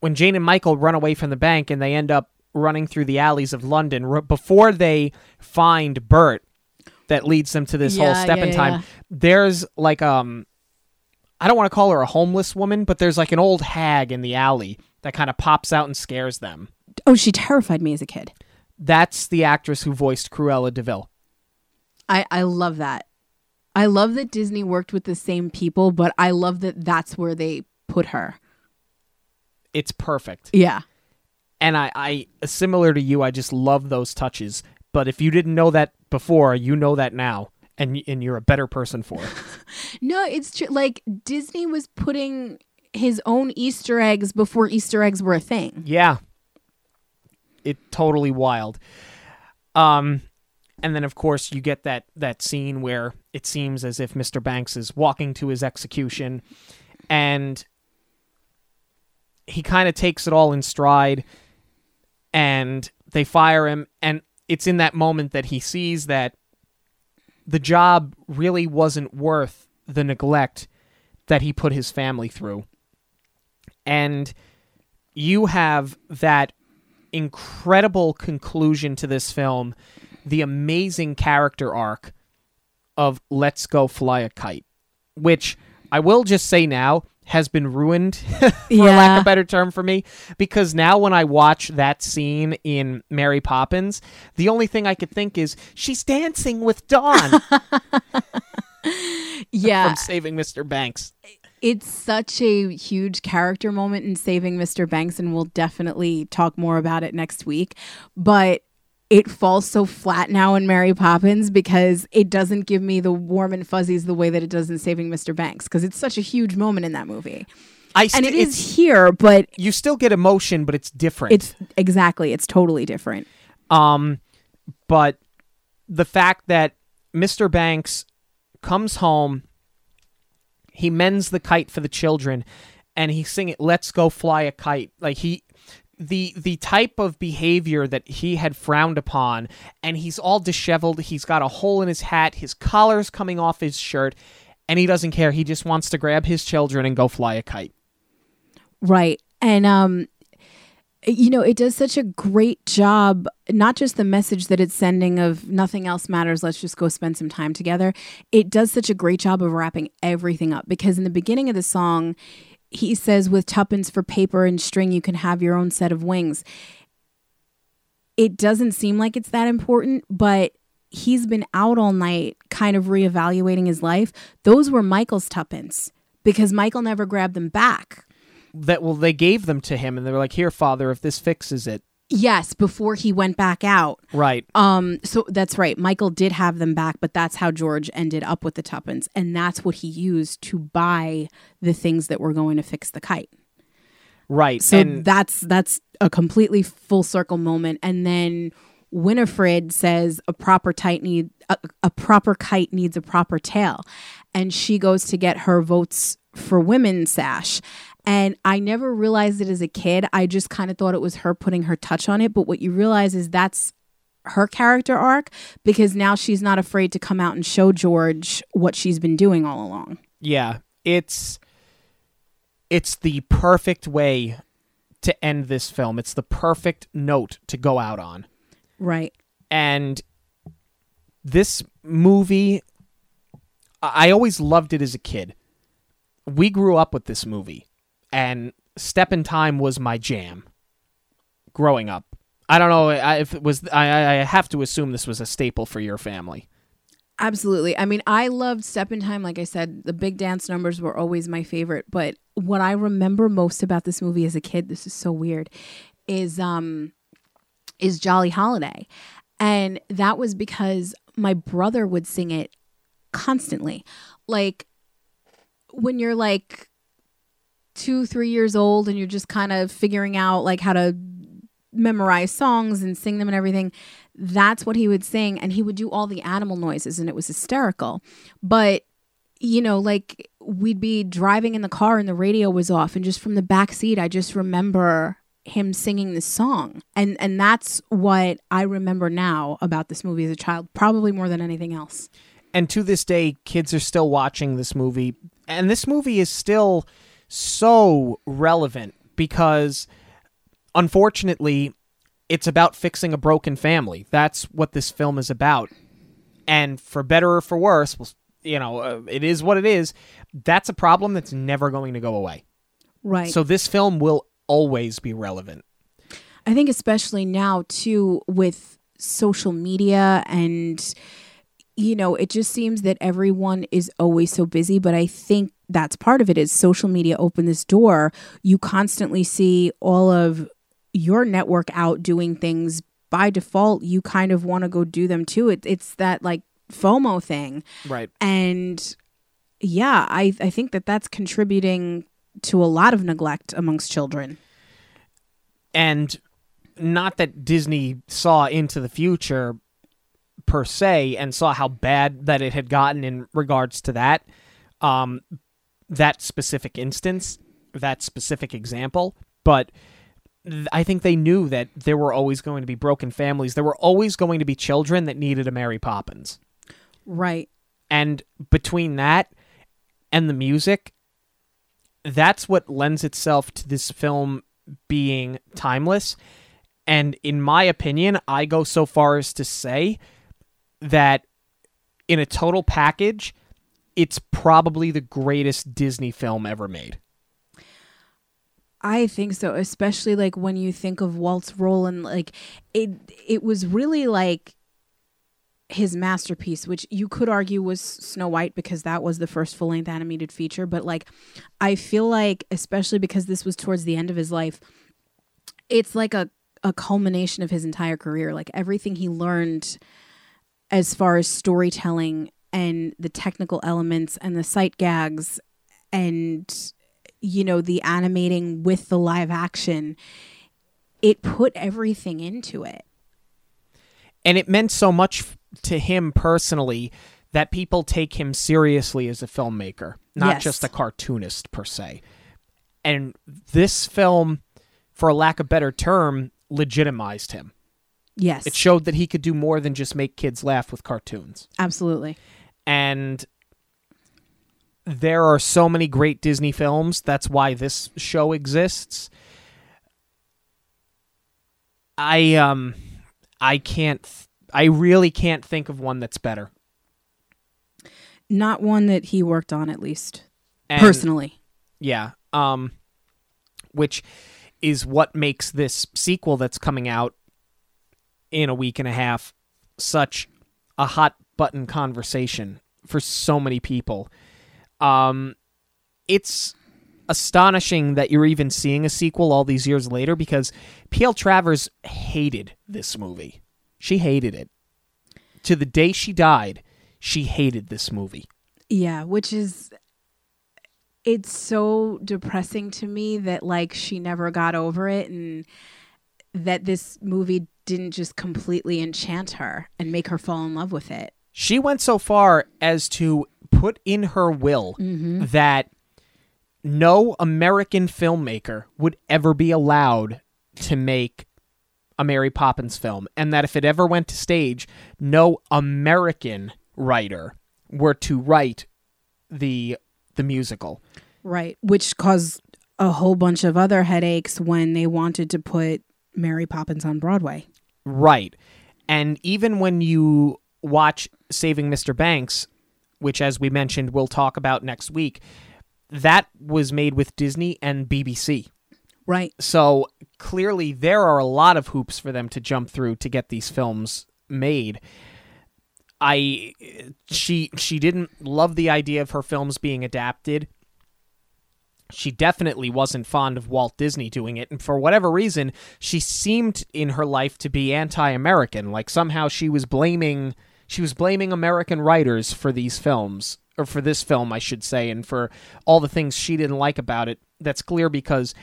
when Jane and Michael run away from the bank and they end up running through the alleys of London r- before they find Bert, that leads them to this whole step yeah, in time. yeah. There's like um, I don't want to call her a homeless woman, but there's like an old hag in the alley that kind of pops out and scares them. Oh, she terrified me as a kid. That's the actress who voiced Cruella de Vil. I I love that. I love that Disney worked with the same people, but I love that that's where they put her. It's perfect. Yeah. and I, I similar to you, I just love those touches. But if you didn't know that before, you know that now, and and you're a better person for it. No, it's true. Like Disney was putting his own Easter eggs before Easter eggs were a thing. yeah, it totally wild. Um, and then of course you get that that scene where it seems as if Mr. Banks is walking to his execution, and he kind of takes it all in stride, and they fire him, and it's in that moment that he sees that the job really wasn't worth the neglect that he put his family through. And you have that incredible conclusion to this film, the amazing character arc of Let's Go Fly a Kite, which I will just say now has been ruined, for lack of a better term for me, because now when I watch that scene in Mary Poppins, the only thing I could think is she's dancing with Don Yeah. from Saving Mr. Banks. it's such a huge character moment in saving Mr. Banks, and we'll definitely talk more about it next week. But it falls so flat now in Mary Poppins because it doesn't give me the warm and fuzzies the way that it does in Saving Mr. Banks because it's such a huge moment in that movie. I And st- it it's- here, but you still get emotion, but it's different. it's exactly, it's totally different. Um, but the fact that Mr. Banks comes home, he mends the kite for the children, and he sing it, "Let's go fly a kite." Like he, the the type of behavior that he had frowned upon, and he's all disheveled. He's got a hole in his hat. His collar's coming off his shirt. And he doesn't care. He just wants to grab his children and go fly a kite. Right. And um you know, it does such a great job, not just the message that it's sending of nothing else matters, let's just go spend some time together. It does such a great job of wrapping everything up because in the beginning of the song, he says, with tuppence for paper and string, you can have your own set of wings. It doesn't seem like it's that important, but he's been out all night kind of reevaluating his life. Those were Michael's tuppence because Michael never grabbed them back. That well, they gave them to him, and they were like, "Here, father, if this fixes it." Yes, before he went back out. Right. Um, so that's right. Michael did have them back, but that's how George ended up with the tuppence, and that's what he used to buy the things that were going to fix the kite. Right. So and that's that's a completely full circle moment. And then Winifred says a proper tight need a, a proper kite needs a proper tail, and she goes to get her votes for women sash. And I never realized it as a kid. I just kind of thought it was her putting her touch on it. But what you realize is that's her character arc because now she's not afraid to come out and show George what she's been doing all along. Yeah, it's it's the perfect way to end this film. It's the perfect note to go out on. Right. And this movie I always loved it as a kid. We grew up with this movie and Step in Time was my jam growing up. I don't know if it was I I I have to assume this was a staple for your family. Absolutely. I mean, I loved Step in Time. Like I said, the big dance numbers were always my favorite. But what I remember most about this movie as a kid, this is so weird, is um is Jolly Holiday. And that was because my brother would sing it constantly. Like when you're like two, three years old and you're just kind of figuring out like how to memorize songs and sing them and everything. That's what he would sing. And he would do all the animal noises and it was hysterical. But, you know, like we'd be driving in the car and the radio was off. And just from the back seat, I just remember him singing this song. And and that's what I remember now about this movie as a child, probably more than anything else. and to this day kids are still watching this movie and this movie is still so relevant because unfortunately it's about fixing a broken family. That's what this film is about. And for better or for worse well, you know uh, it is what it is that's a problem that's never going to go away. Right. so this film will always be relevant. I think especially now too with social media and you know, it just seems that everyone is always so busy, but I think that's part of it is social media open this door. You constantly see all of your network out doing things by default. You kind of want to go do them too. It, it's that like FOMO thing. right And yeah, I, I think that that's contributing to a lot of neglect amongst children. and not that Disney saw into the future per se and saw how bad that it had gotten in regards to that um that specific instance that specific example but th- I think they knew that there were always going to be broken families. There were always going to be children that needed a Mary Poppins. Right. and between that and the music that's what lends itself to this film being timeless. And in my opinion i go so far as to say that in a total package it's probably the greatest disney film ever made I think so, especially like when you think of Walt's role and like it it was really like his masterpiece, which you could argue was Snow White because that was the first full length animated feature. But like I feel like, especially because this was towards the end of his life, it's like a, a culmination of his entire career. Like everything he learned as far as storytelling and the technical elements and the sight gags and you know the animating with the live action it put everything into it and it meant so much to him personally that people take him seriously as a filmmaker, not Yes. just a cartoonist per se. And this film, for a lack of better term, legitimized him. yes It showed that he could do more than just make kids laugh with cartoons. absolutely And there are so many great Disney films. That's why this show exists. I um I can't th- I really can't think of one that's better. not one that he worked on at least And- personally Yeah. Um which is what makes this sequel that's coming out in a week and a half such a hot button conversation for so many people. Um it's astonishing that you're even seeing a sequel all these years later because P.L. Travers hated this movie. She hated it. To the day she died, she hated this movie. yeah which is it's so depressing to me that like she never got over it and that this movie didn't just completely enchant her and make her fall in love with it She went so far as to put in her will mm-hmm. that no American filmmaker would ever be allowed to make a Mary Poppins film, and that if it ever went to stage, no American writer were to write the the musical. Right. Which caused a whole bunch of other headaches when they wanted to put Mary Poppins on Broadway. Right. And even when you watch Saving Mr. Banks, which, as we mentioned, we'll talk about next week, that was made with Disney and BBC. Right. So clearly, there are a lot of hoops for them to jump through to get these films made. I she she didn't love the idea of her films being adapted. She definitely wasn't fond of Walt Disney doing it, and for whatever reason, she seemed in her life to be anti-American. Like somehow she was blaming she was blaming American writers for these films, or for this film, I should say, and for all the things she didn't like about it. That's clear because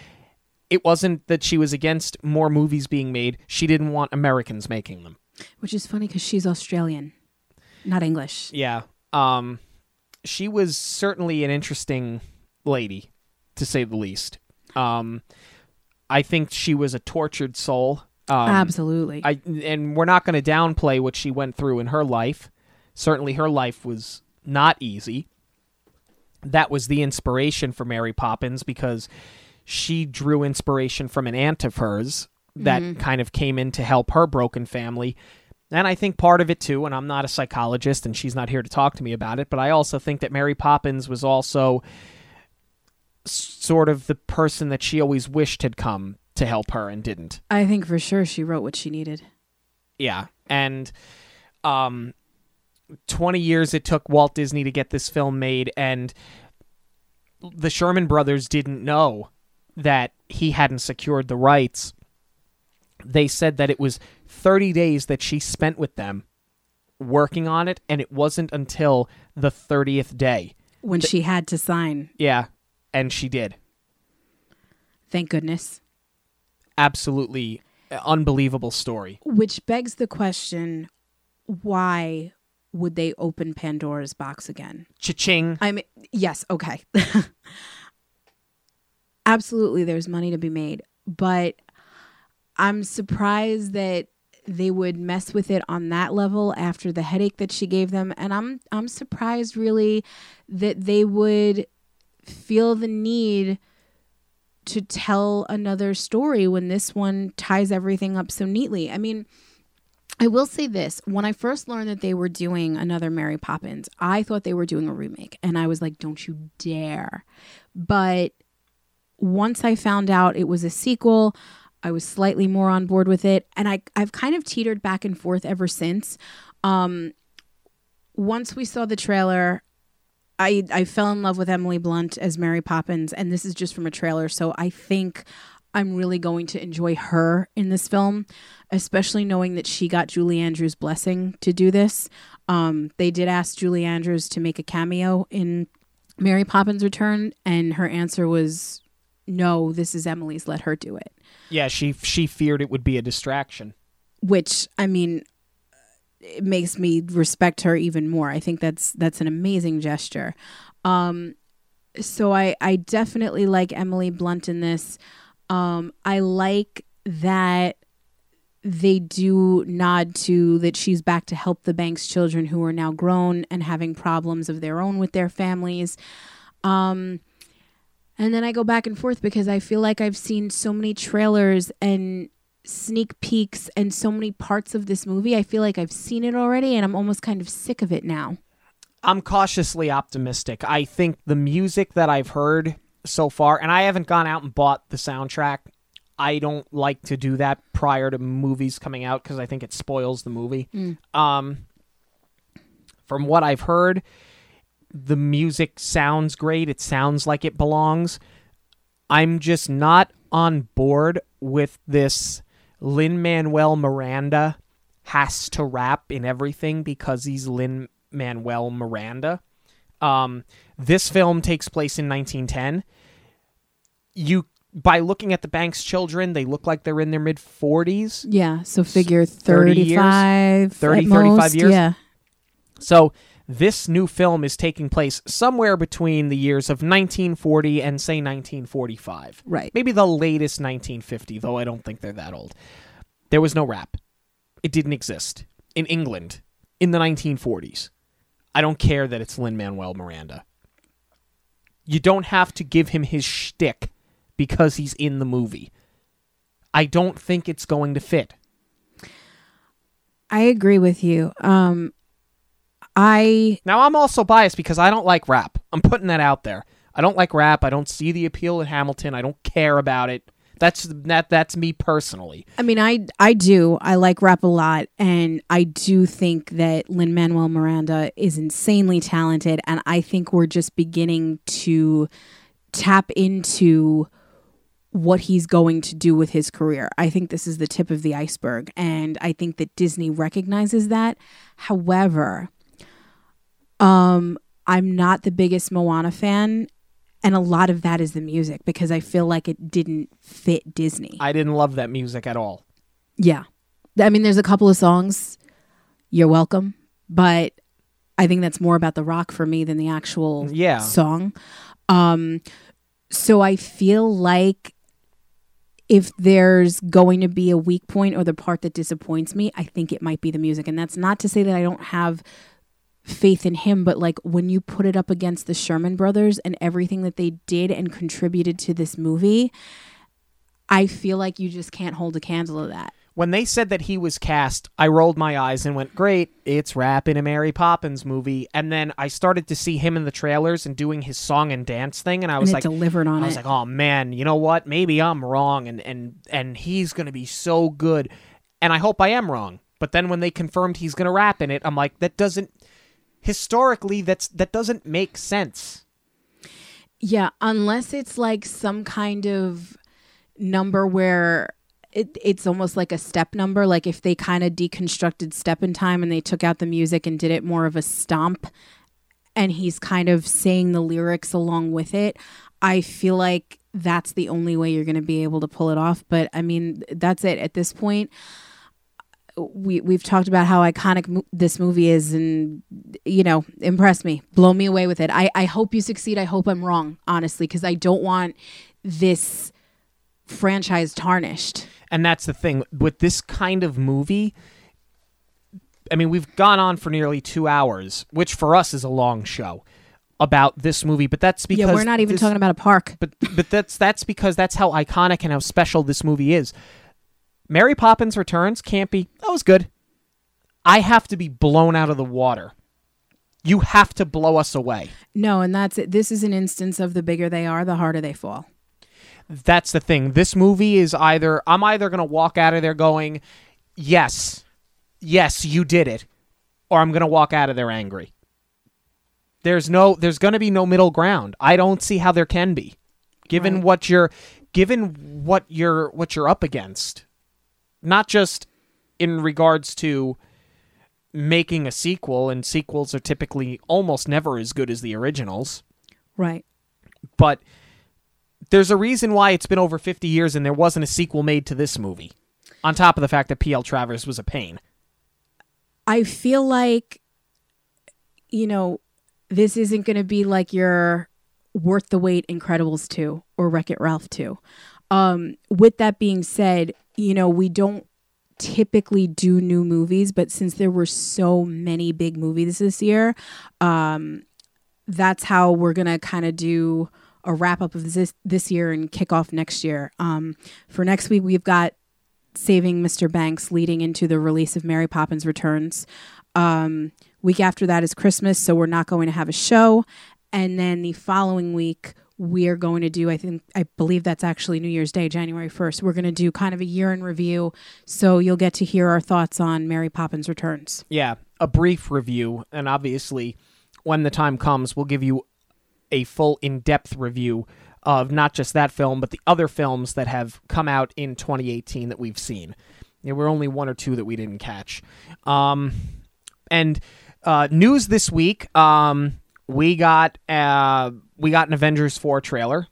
it wasn't that she was against more movies being made. She didn't want Americans making them. Which is funny because she's Australian, not English. Yeah. Um, she was certainly an interesting lady, to say the least. Um, I think she was a tortured soul. Um, Absolutely. I and we're not going to downplay what she went through in her life. Certainly, her life was not easy. That was the inspiration for Mary Poppins because she drew inspiration from an aunt of hers that kind of came in to help her broken family. And I think part of it too, and I'm not a psychologist and she's not here to talk to me about it, but I also think that Mary Poppins was also sort of the person that she always wished had come to help her and didn't. I think for sure she wrote what she needed. Yeah. And um 20 years it took Walt Disney to get this film made and the Sherman brothers didn't know that he hadn't secured the rights. They said that it was 30 days that she spent with them working on it and it wasn't until the 30th day. When she had to sign. Yeah, and she did. Thank goodness. Absolutely unbelievable story. Which begs the question why would they open Pandora's box again? Cha-ching. I mean, yes, okay. Absolutely, there's money to be made, but I'm surprised that they would mess with it on that level after the headache that she gave them, and I'm I'm surprised really that they would feel the need to tell another story when this one ties everything up so neatly. I mean, I will say this when I first learned that they were doing another Mary Poppins, I thought they were doing a remake. And I was like, don't you dare. But once I found out it was a sequel, I was slightly more on board with it. And I, I've kind of teetered back and forth ever since. Um, once we saw the trailer, I, I fell in love with Emily Blunt as Mary Poppins. And this is just from a trailer. So I think I'm really going to enjoy her in this film, especially knowing that she got Julie Andrews' blessing to do this. Um, they did ask Julie Andrews to make a cameo in Mary Poppins Return, and her answer was, "No, this is Emily's. Let her do it." Yeah, she she feared it would be a distraction. Which I mean, it makes me respect her even more. I think that's that's an amazing gesture. Um, so I I definitely like Emily Blunt in this. Um, I like that they do nod to that she's back to help the bank's children who are now grown and having problems of their own with their families. Um, and then I go back and forth because I feel like I've seen so many trailers and sneak peeks and so many parts of this movie. I feel like I've seen it already and I'm almost kind of sick of it now. I'm cautiously optimistic. I think the music that I've heard so far, and I haven't gone out and bought the soundtrack. I don't like to do that prior to movies coming out because I think it spoils the movie. Um, from what I've heard, the music sounds great. It sounds like it belongs. I'm just not on board with this Lin-Manuel Miranda has to rap in everything because he's Lin Manuel Miranda. Um, this film takes place in 1910. You by looking at the bank's children, they look like they're in their mid 40s. Yeah, so figure 30 years? 35 30, at 35 most. years? Yeah. So this new film is taking place somewhere between the years of 1940 and say 1945. Right. Maybe the latest 1950, though I don't think they're that old. There was no rap. It didn't exist in England in the 1940s. I don't care that it's Lin-Manuel Miranda. You don't have to give him his shtick because he's in the movie. I don't think it's going to fit. I agree with you. Um, I Now I'm also biased because I don't like rap. I'm putting that out there. I don't like rap. I don't see the appeal in Hamilton. I don't care about it. That's that that's me personally. I mean, I I do. I like rap a lot, and I do think that Lin-Manuel Miranda is insanely talented, and I think we're just beginning to tap into what he's going to do with his career. I think this is the tip of the iceberg, and I think that Disney recognizes that. However, um, I'm not the biggest Moana fan. And a lot of that is the music because I feel like it didn't fit Disney. I didn't love that music at all. Yeah. I mean, there's a couple of songs. You're welcome. But I think that's more about the rock for me than the actual Yeah. song. Um, so I feel like if there's going to be a weak point or the part that disappoints me, I think it might be the music. And that's not to say that I don't have faith in him, but like when you put it up against the Sherman brothers and everything that they did and contributed to this movie, I feel like you just can't hold a candle to that. When they said that he was cast, I rolled my eyes and went, "Great, it's rap in a Mary Poppins movie." And then I started to see him in the trailers and doing his song and dance thing, and I was and like, delivered on I was it. like, "Oh man, you know what? Maybe I'm wrong, and and and he's gonna be so good." And I hope I am wrong. But then when they confirmed he's gonna rap in it, I'm like, that doesn't historically that's that doesn't make sense. Yeah, unless it's like some kind of number where it, it's almost like a step number. Like if they kind of deconstructed step in time and they took out the music and did it more of a stomp and he's kind of saying the lyrics along with it, I feel like that's the only way you're going to be able to pull it off. But I mean, that's it at this point. We we've talked about how iconic mo- this movie is, and you know, impress me, blow me away with it. I I hope you succeed. I hope I'm wrong, honestly, because I don't want this franchise tarnished. And that's the thing with this kind of movie. I mean, we've gone on for nearly two hours, which for us is a long show about this movie. But that's because yeah, we're not even this- talking about a park. But but that's that's because that's how iconic and how special this movie is. Mary Poppins Returns can't be. That was good. I have to be blown out of the water. You have to blow us away. No, and that's it. This is an instance of the bigger they are, the harder they fall. That's the thing. This movie is either I'm either going to walk out of there going, "Yes. Yes, you did it." Or I'm going to walk out of there angry. There's no there's going to be no middle ground. I don't see how there can be. Given Right. what you're given what you're what you're up against. Not just in regards to making a sequel and sequels are typically almost never as good as the originals Right. but there's a reason why it's been over 50 years and there wasn't a sequel made to this movie. On top of the fact that P.L. Travers was a pain. I feel like, you know, this isn't going to be like your Worth the Wait Incredibles 2 or Wreck It Ralph 2. Um, with that being said, you know, we don't typically do new movies, but since there were so many big movies this year, um, that's how we're to kind of do a wrap up of this this year and kick off next year. Um, for next week, we've got Saving Mr. Banks leading into the release of Mary Poppins Returns. Um, week after that is Christmas, so we're not going to have a show. And then the following week, we are going to do, I think, I believe that's actually New Year's Day, January 1st. We're going to do kind of a year in review. So you'll get to hear our thoughts on Mary Poppins Returns. Yeah, a brief review. And obviously, when the time comes, we'll give you a full in depth review of not just that film, but the other films that have come out in 2018 that we've seen. There were only one or two that we didn't catch. Um, and uh, news this week, um, we got uh, we got an Avengers 4 trailer.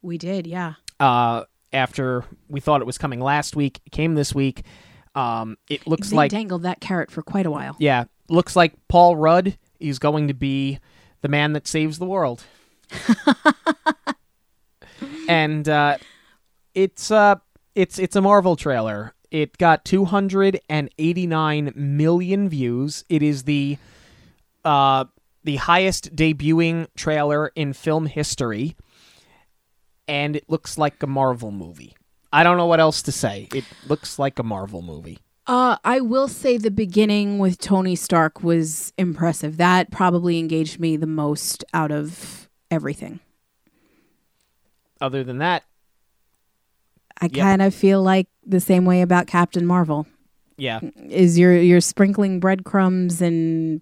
We did, yeah. uh, after we thought it was coming last week. It came this week. Um, it looks they like dangled that carrot for quite a while. yeah, looks like Paul Rudd is going to be the man that saves the world. and uh, it's uh, it's it's a Marvel trailer. It got 289 million views. It is the uh, the highest debuting trailer in film history, and it looks like a Marvel movie. I don't know what else to say. It looks like a Marvel movie. Uh, I will say the beginning with Tony Stark was impressive. That probably engaged me the most out of everything. Other than that, I kind of feel like the same way about Captain Marvel. yeah, Is you're you're sprinkling breadcrumbs and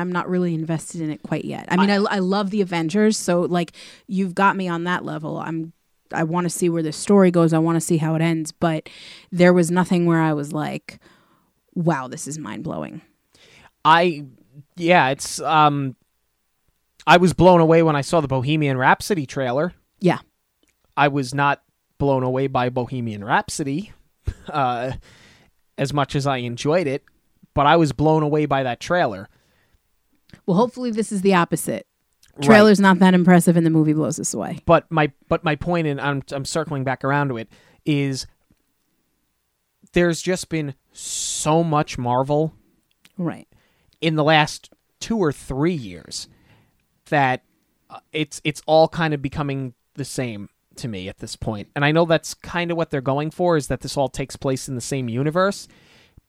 I'm not really invested in it quite yet. I mean, I, I love the Avengers, so like you've got me on that level. I'm I want to see where the story goes. I want to see how it ends, but there was nothing where I was like, "Wow, this is mind blowing." I yeah, it's um I was blown away when I saw the Bohemian Rhapsody trailer. Yeah, I was not blown away by Bohemian Rhapsody uh as much as I enjoyed it, but I was blown away by that trailer. Well, hopefully this is the opposite. Trailer's not that impressive, and the movie blows us away. But my but my point, and I'm I'm circling back around to it, is there's just been so much Marvel Right. in the last two or three years that uh, it's it's all kind of becoming the same to me at this point. And I know that's kind of what they're going for is that this all takes place in the same universe,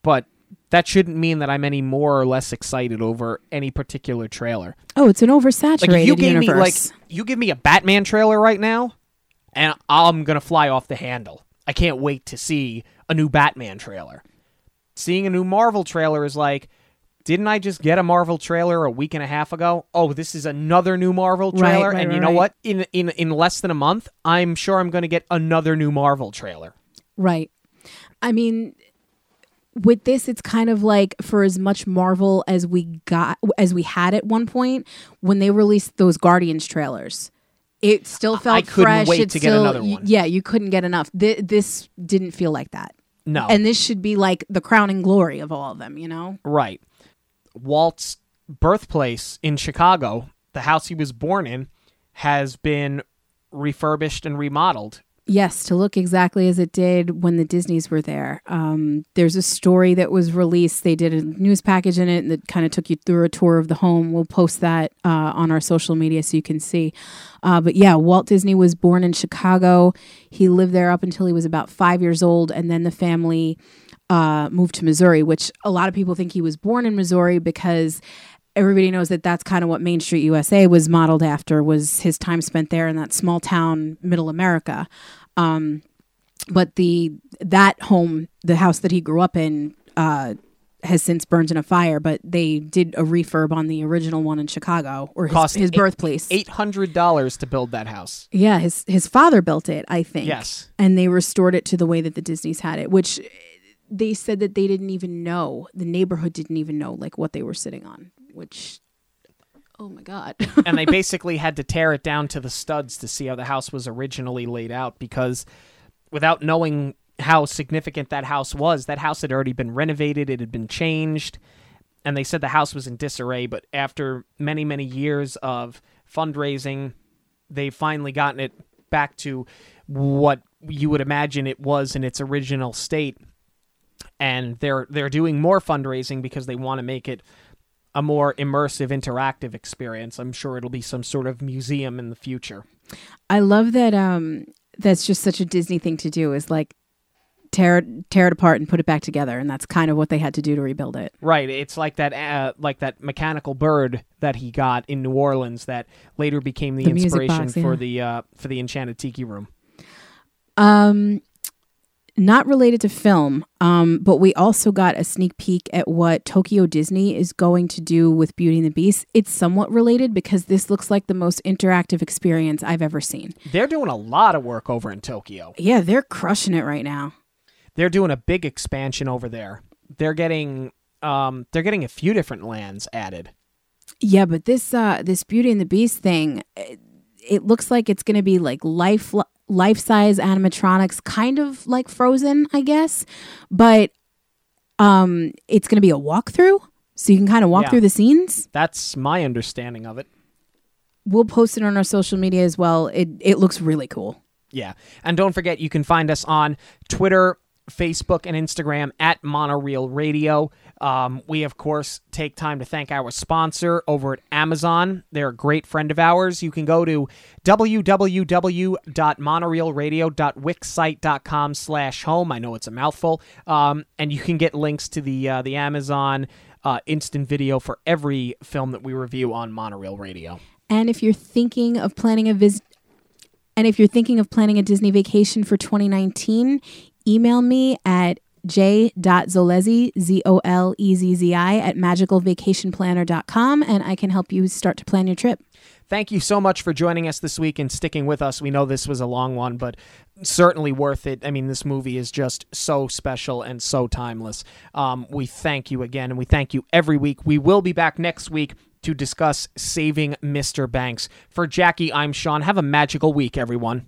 but that shouldn't mean that I'm any more or less excited over any particular trailer. Oh, it's an oversaturated Like you gave universe. me like you give me a Batman trailer right now, and I'm gonna fly off the handle. I can't wait to see a new Batman trailer. Seeing a new Marvel trailer is like, didn't I just get a Marvel trailer a week and a half ago? Oh, this is another new Marvel Right, trailer, right, and you right, know right. what? In in in less than a month, I'm sure I'm gonna get another new Marvel trailer. Right. I mean, with this, it's kind of like for as much Marvel as we got, as we had at one point when they released those Guardians trailers. It still felt couldn't fresh. wait it to get still- another one. Yeah, you couldn't get enough. Th- this didn't feel like that. No, And this should be like the crowning glory of all of them, you know? Right. Walt's birthplace in Chicago, the house he was born in, has been refurbished and remodeled. Yes, to look exactly as it did when the Disneys were there. Um, there's a story that was released. They did a news package in it that kind of took you through a tour of the home. We'll post that uh, on our social media so you can see. Uh, but yeah, Walt Disney was born in Chicago. He lived there up until he was about five years old, and then the family uh, moved to Missouri, which a lot of people think he was born in Missouri because everybody knows that that's kind of what Main Street USA was modeled after was his time spent there in that small town middle America. Um, but the that home, the house that he grew up in, uh, has since burned in a fire. But they did a refurb on the original one in Chicago, or his, Cost his eight- birthplace. Eight hundred dollars to build that house. Yeah, his his father built it, I think. Yes. And they restored it to the way that the Disneys had it, which they said that they didn't even know. The neighborhood didn't even know like what they were sitting on, which oh my god. and they basically had to tear it down to the studs to see how the house was originally laid out because without knowing how significant that house was, that house had already been renovated, it had been changed, and they said the house was in disarray, but after many, many years of fundraising, they've finally gotten it back to what you would imagine it was in its original state. And they're they're doing more fundraising because they want to make it a more immersive, interactive experience. I'm sure it'll be some sort of museum in the future. I love that um that's just such a Disney thing to do is like tear it, tear it apart and put it back together and that's kind of what they had to do to rebuild it. Right. It's like that, uh, like that mechanical bird that he got in New Orleans that later became the, The inspiration box, for the uh, for the Enchanted Tiki Room. Um not related to film, um, but we also got a sneak peek at what Tokyo Disney is going to do with Beauty and the Beast. It's somewhat related because this looks like the most interactive experience I've ever seen. They're doing a lot of work over in Tokyo. Yeah, they're crushing it right now. They're doing a big expansion over there. They're getting um, they're getting a few different lands added. Yeah, but this uh this Beauty and the Beast thing, it, it looks like it's going to be like life life size animatronics, kind of like Frozen, I guess. But um, it's going to be a walkthrough, so you can kind of walk Yeah. through the scenes. That's my understanding of it. We'll post it on our social media as well. It it looks really cool. Yeah. And don't forget, you can find us on Twitter, Facebook and Instagram at Monoreal Radio. Um, we, of course, take time to thank our sponsor over at Amazon. They're a great friend of ours. You can go to www.monorealradio.wixsite.com slash home. I know it's a mouthful. Um, and you can get links to the, uh, the Amazon uh, instant video for every film that we review on Monoreal Radio. And if you're thinking of planning a visit, and if you're thinking of planning a Disney vacation for 2019, email me at j.zolezzi, Z-O-L-E-Z-Z-I, at magicalvacationplanner.com, and I can help you start to plan your trip. Thank you so much for joining us this week and sticking with us. We know this was a long one, but certainly worth it. I mean, this movie is just so special and so timeless. Um, we thank you again, and we thank you every week. We will be back next week to discuss Saving Mr. Banks. For Jackie, I'm Sean. Have a magical week, everyone.